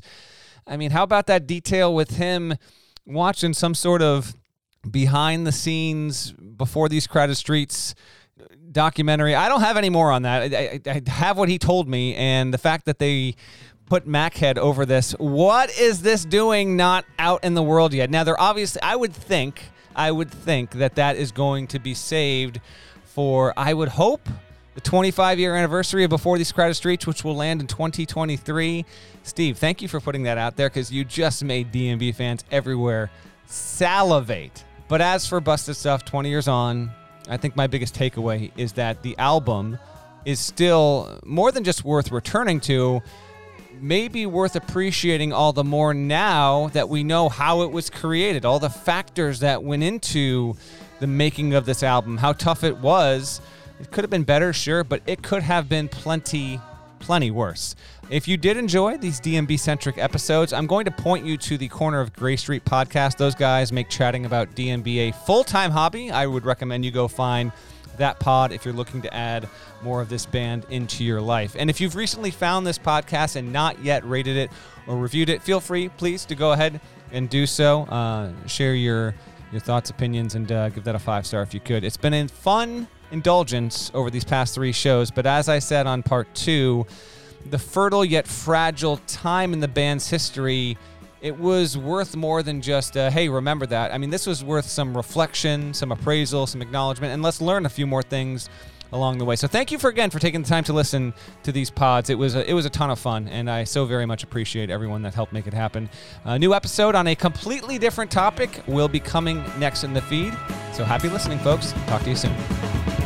I mean, how about that detail with him watching some sort of behind the scenes before these crowded streets? Documentary. I don't have any more on that. I, I, I have what he told me, and the fact that they put Machead over this. What is this doing not out in the world yet? Now, they're obviously, I would think, I would think that that is going to be saved for, I would hope, the 25 year anniversary of Before These Crowded Streets, which will land in 2023. Steve, thank you for putting that out there because you just made DMB fans everywhere salivate. But as for Busted Stuff, 20 years on, I think my biggest takeaway is that the album is still more than just worth returning to, maybe worth appreciating all the more now that we know how it was created, all the factors that went into the making of this album, how tough it was. It could have been better, sure, but it could have been plenty, plenty worse. If you did enjoy these DMB centric episodes, I'm going to point you to the Corner of Grey Street podcast. Those guys make chatting about DMB a full time hobby. I would recommend you go find that pod if you're looking to add more of this band into your life. And if you've recently found this podcast and not yet rated it or reviewed it, feel free, please, to go ahead and do so. Uh, share your your thoughts, opinions, and uh, give that a five star if you could. It's been a fun indulgence over these past three shows, but as I said on part two, the fertile yet fragile time in the band's history, it was worth more than just, uh, hey, remember that. I mean, this was worth some reflection, some appraisal, some acknowledgement, and let's learn a few more things along the way. So thank you for again for taking the time to listen to these pods. It was a, it was a ton of fun, and I so very much appreciate everyone that helped make it happen. A new episode on a completely different topic will be coming next in the feed. So happy listening, folks. Talk to you soon.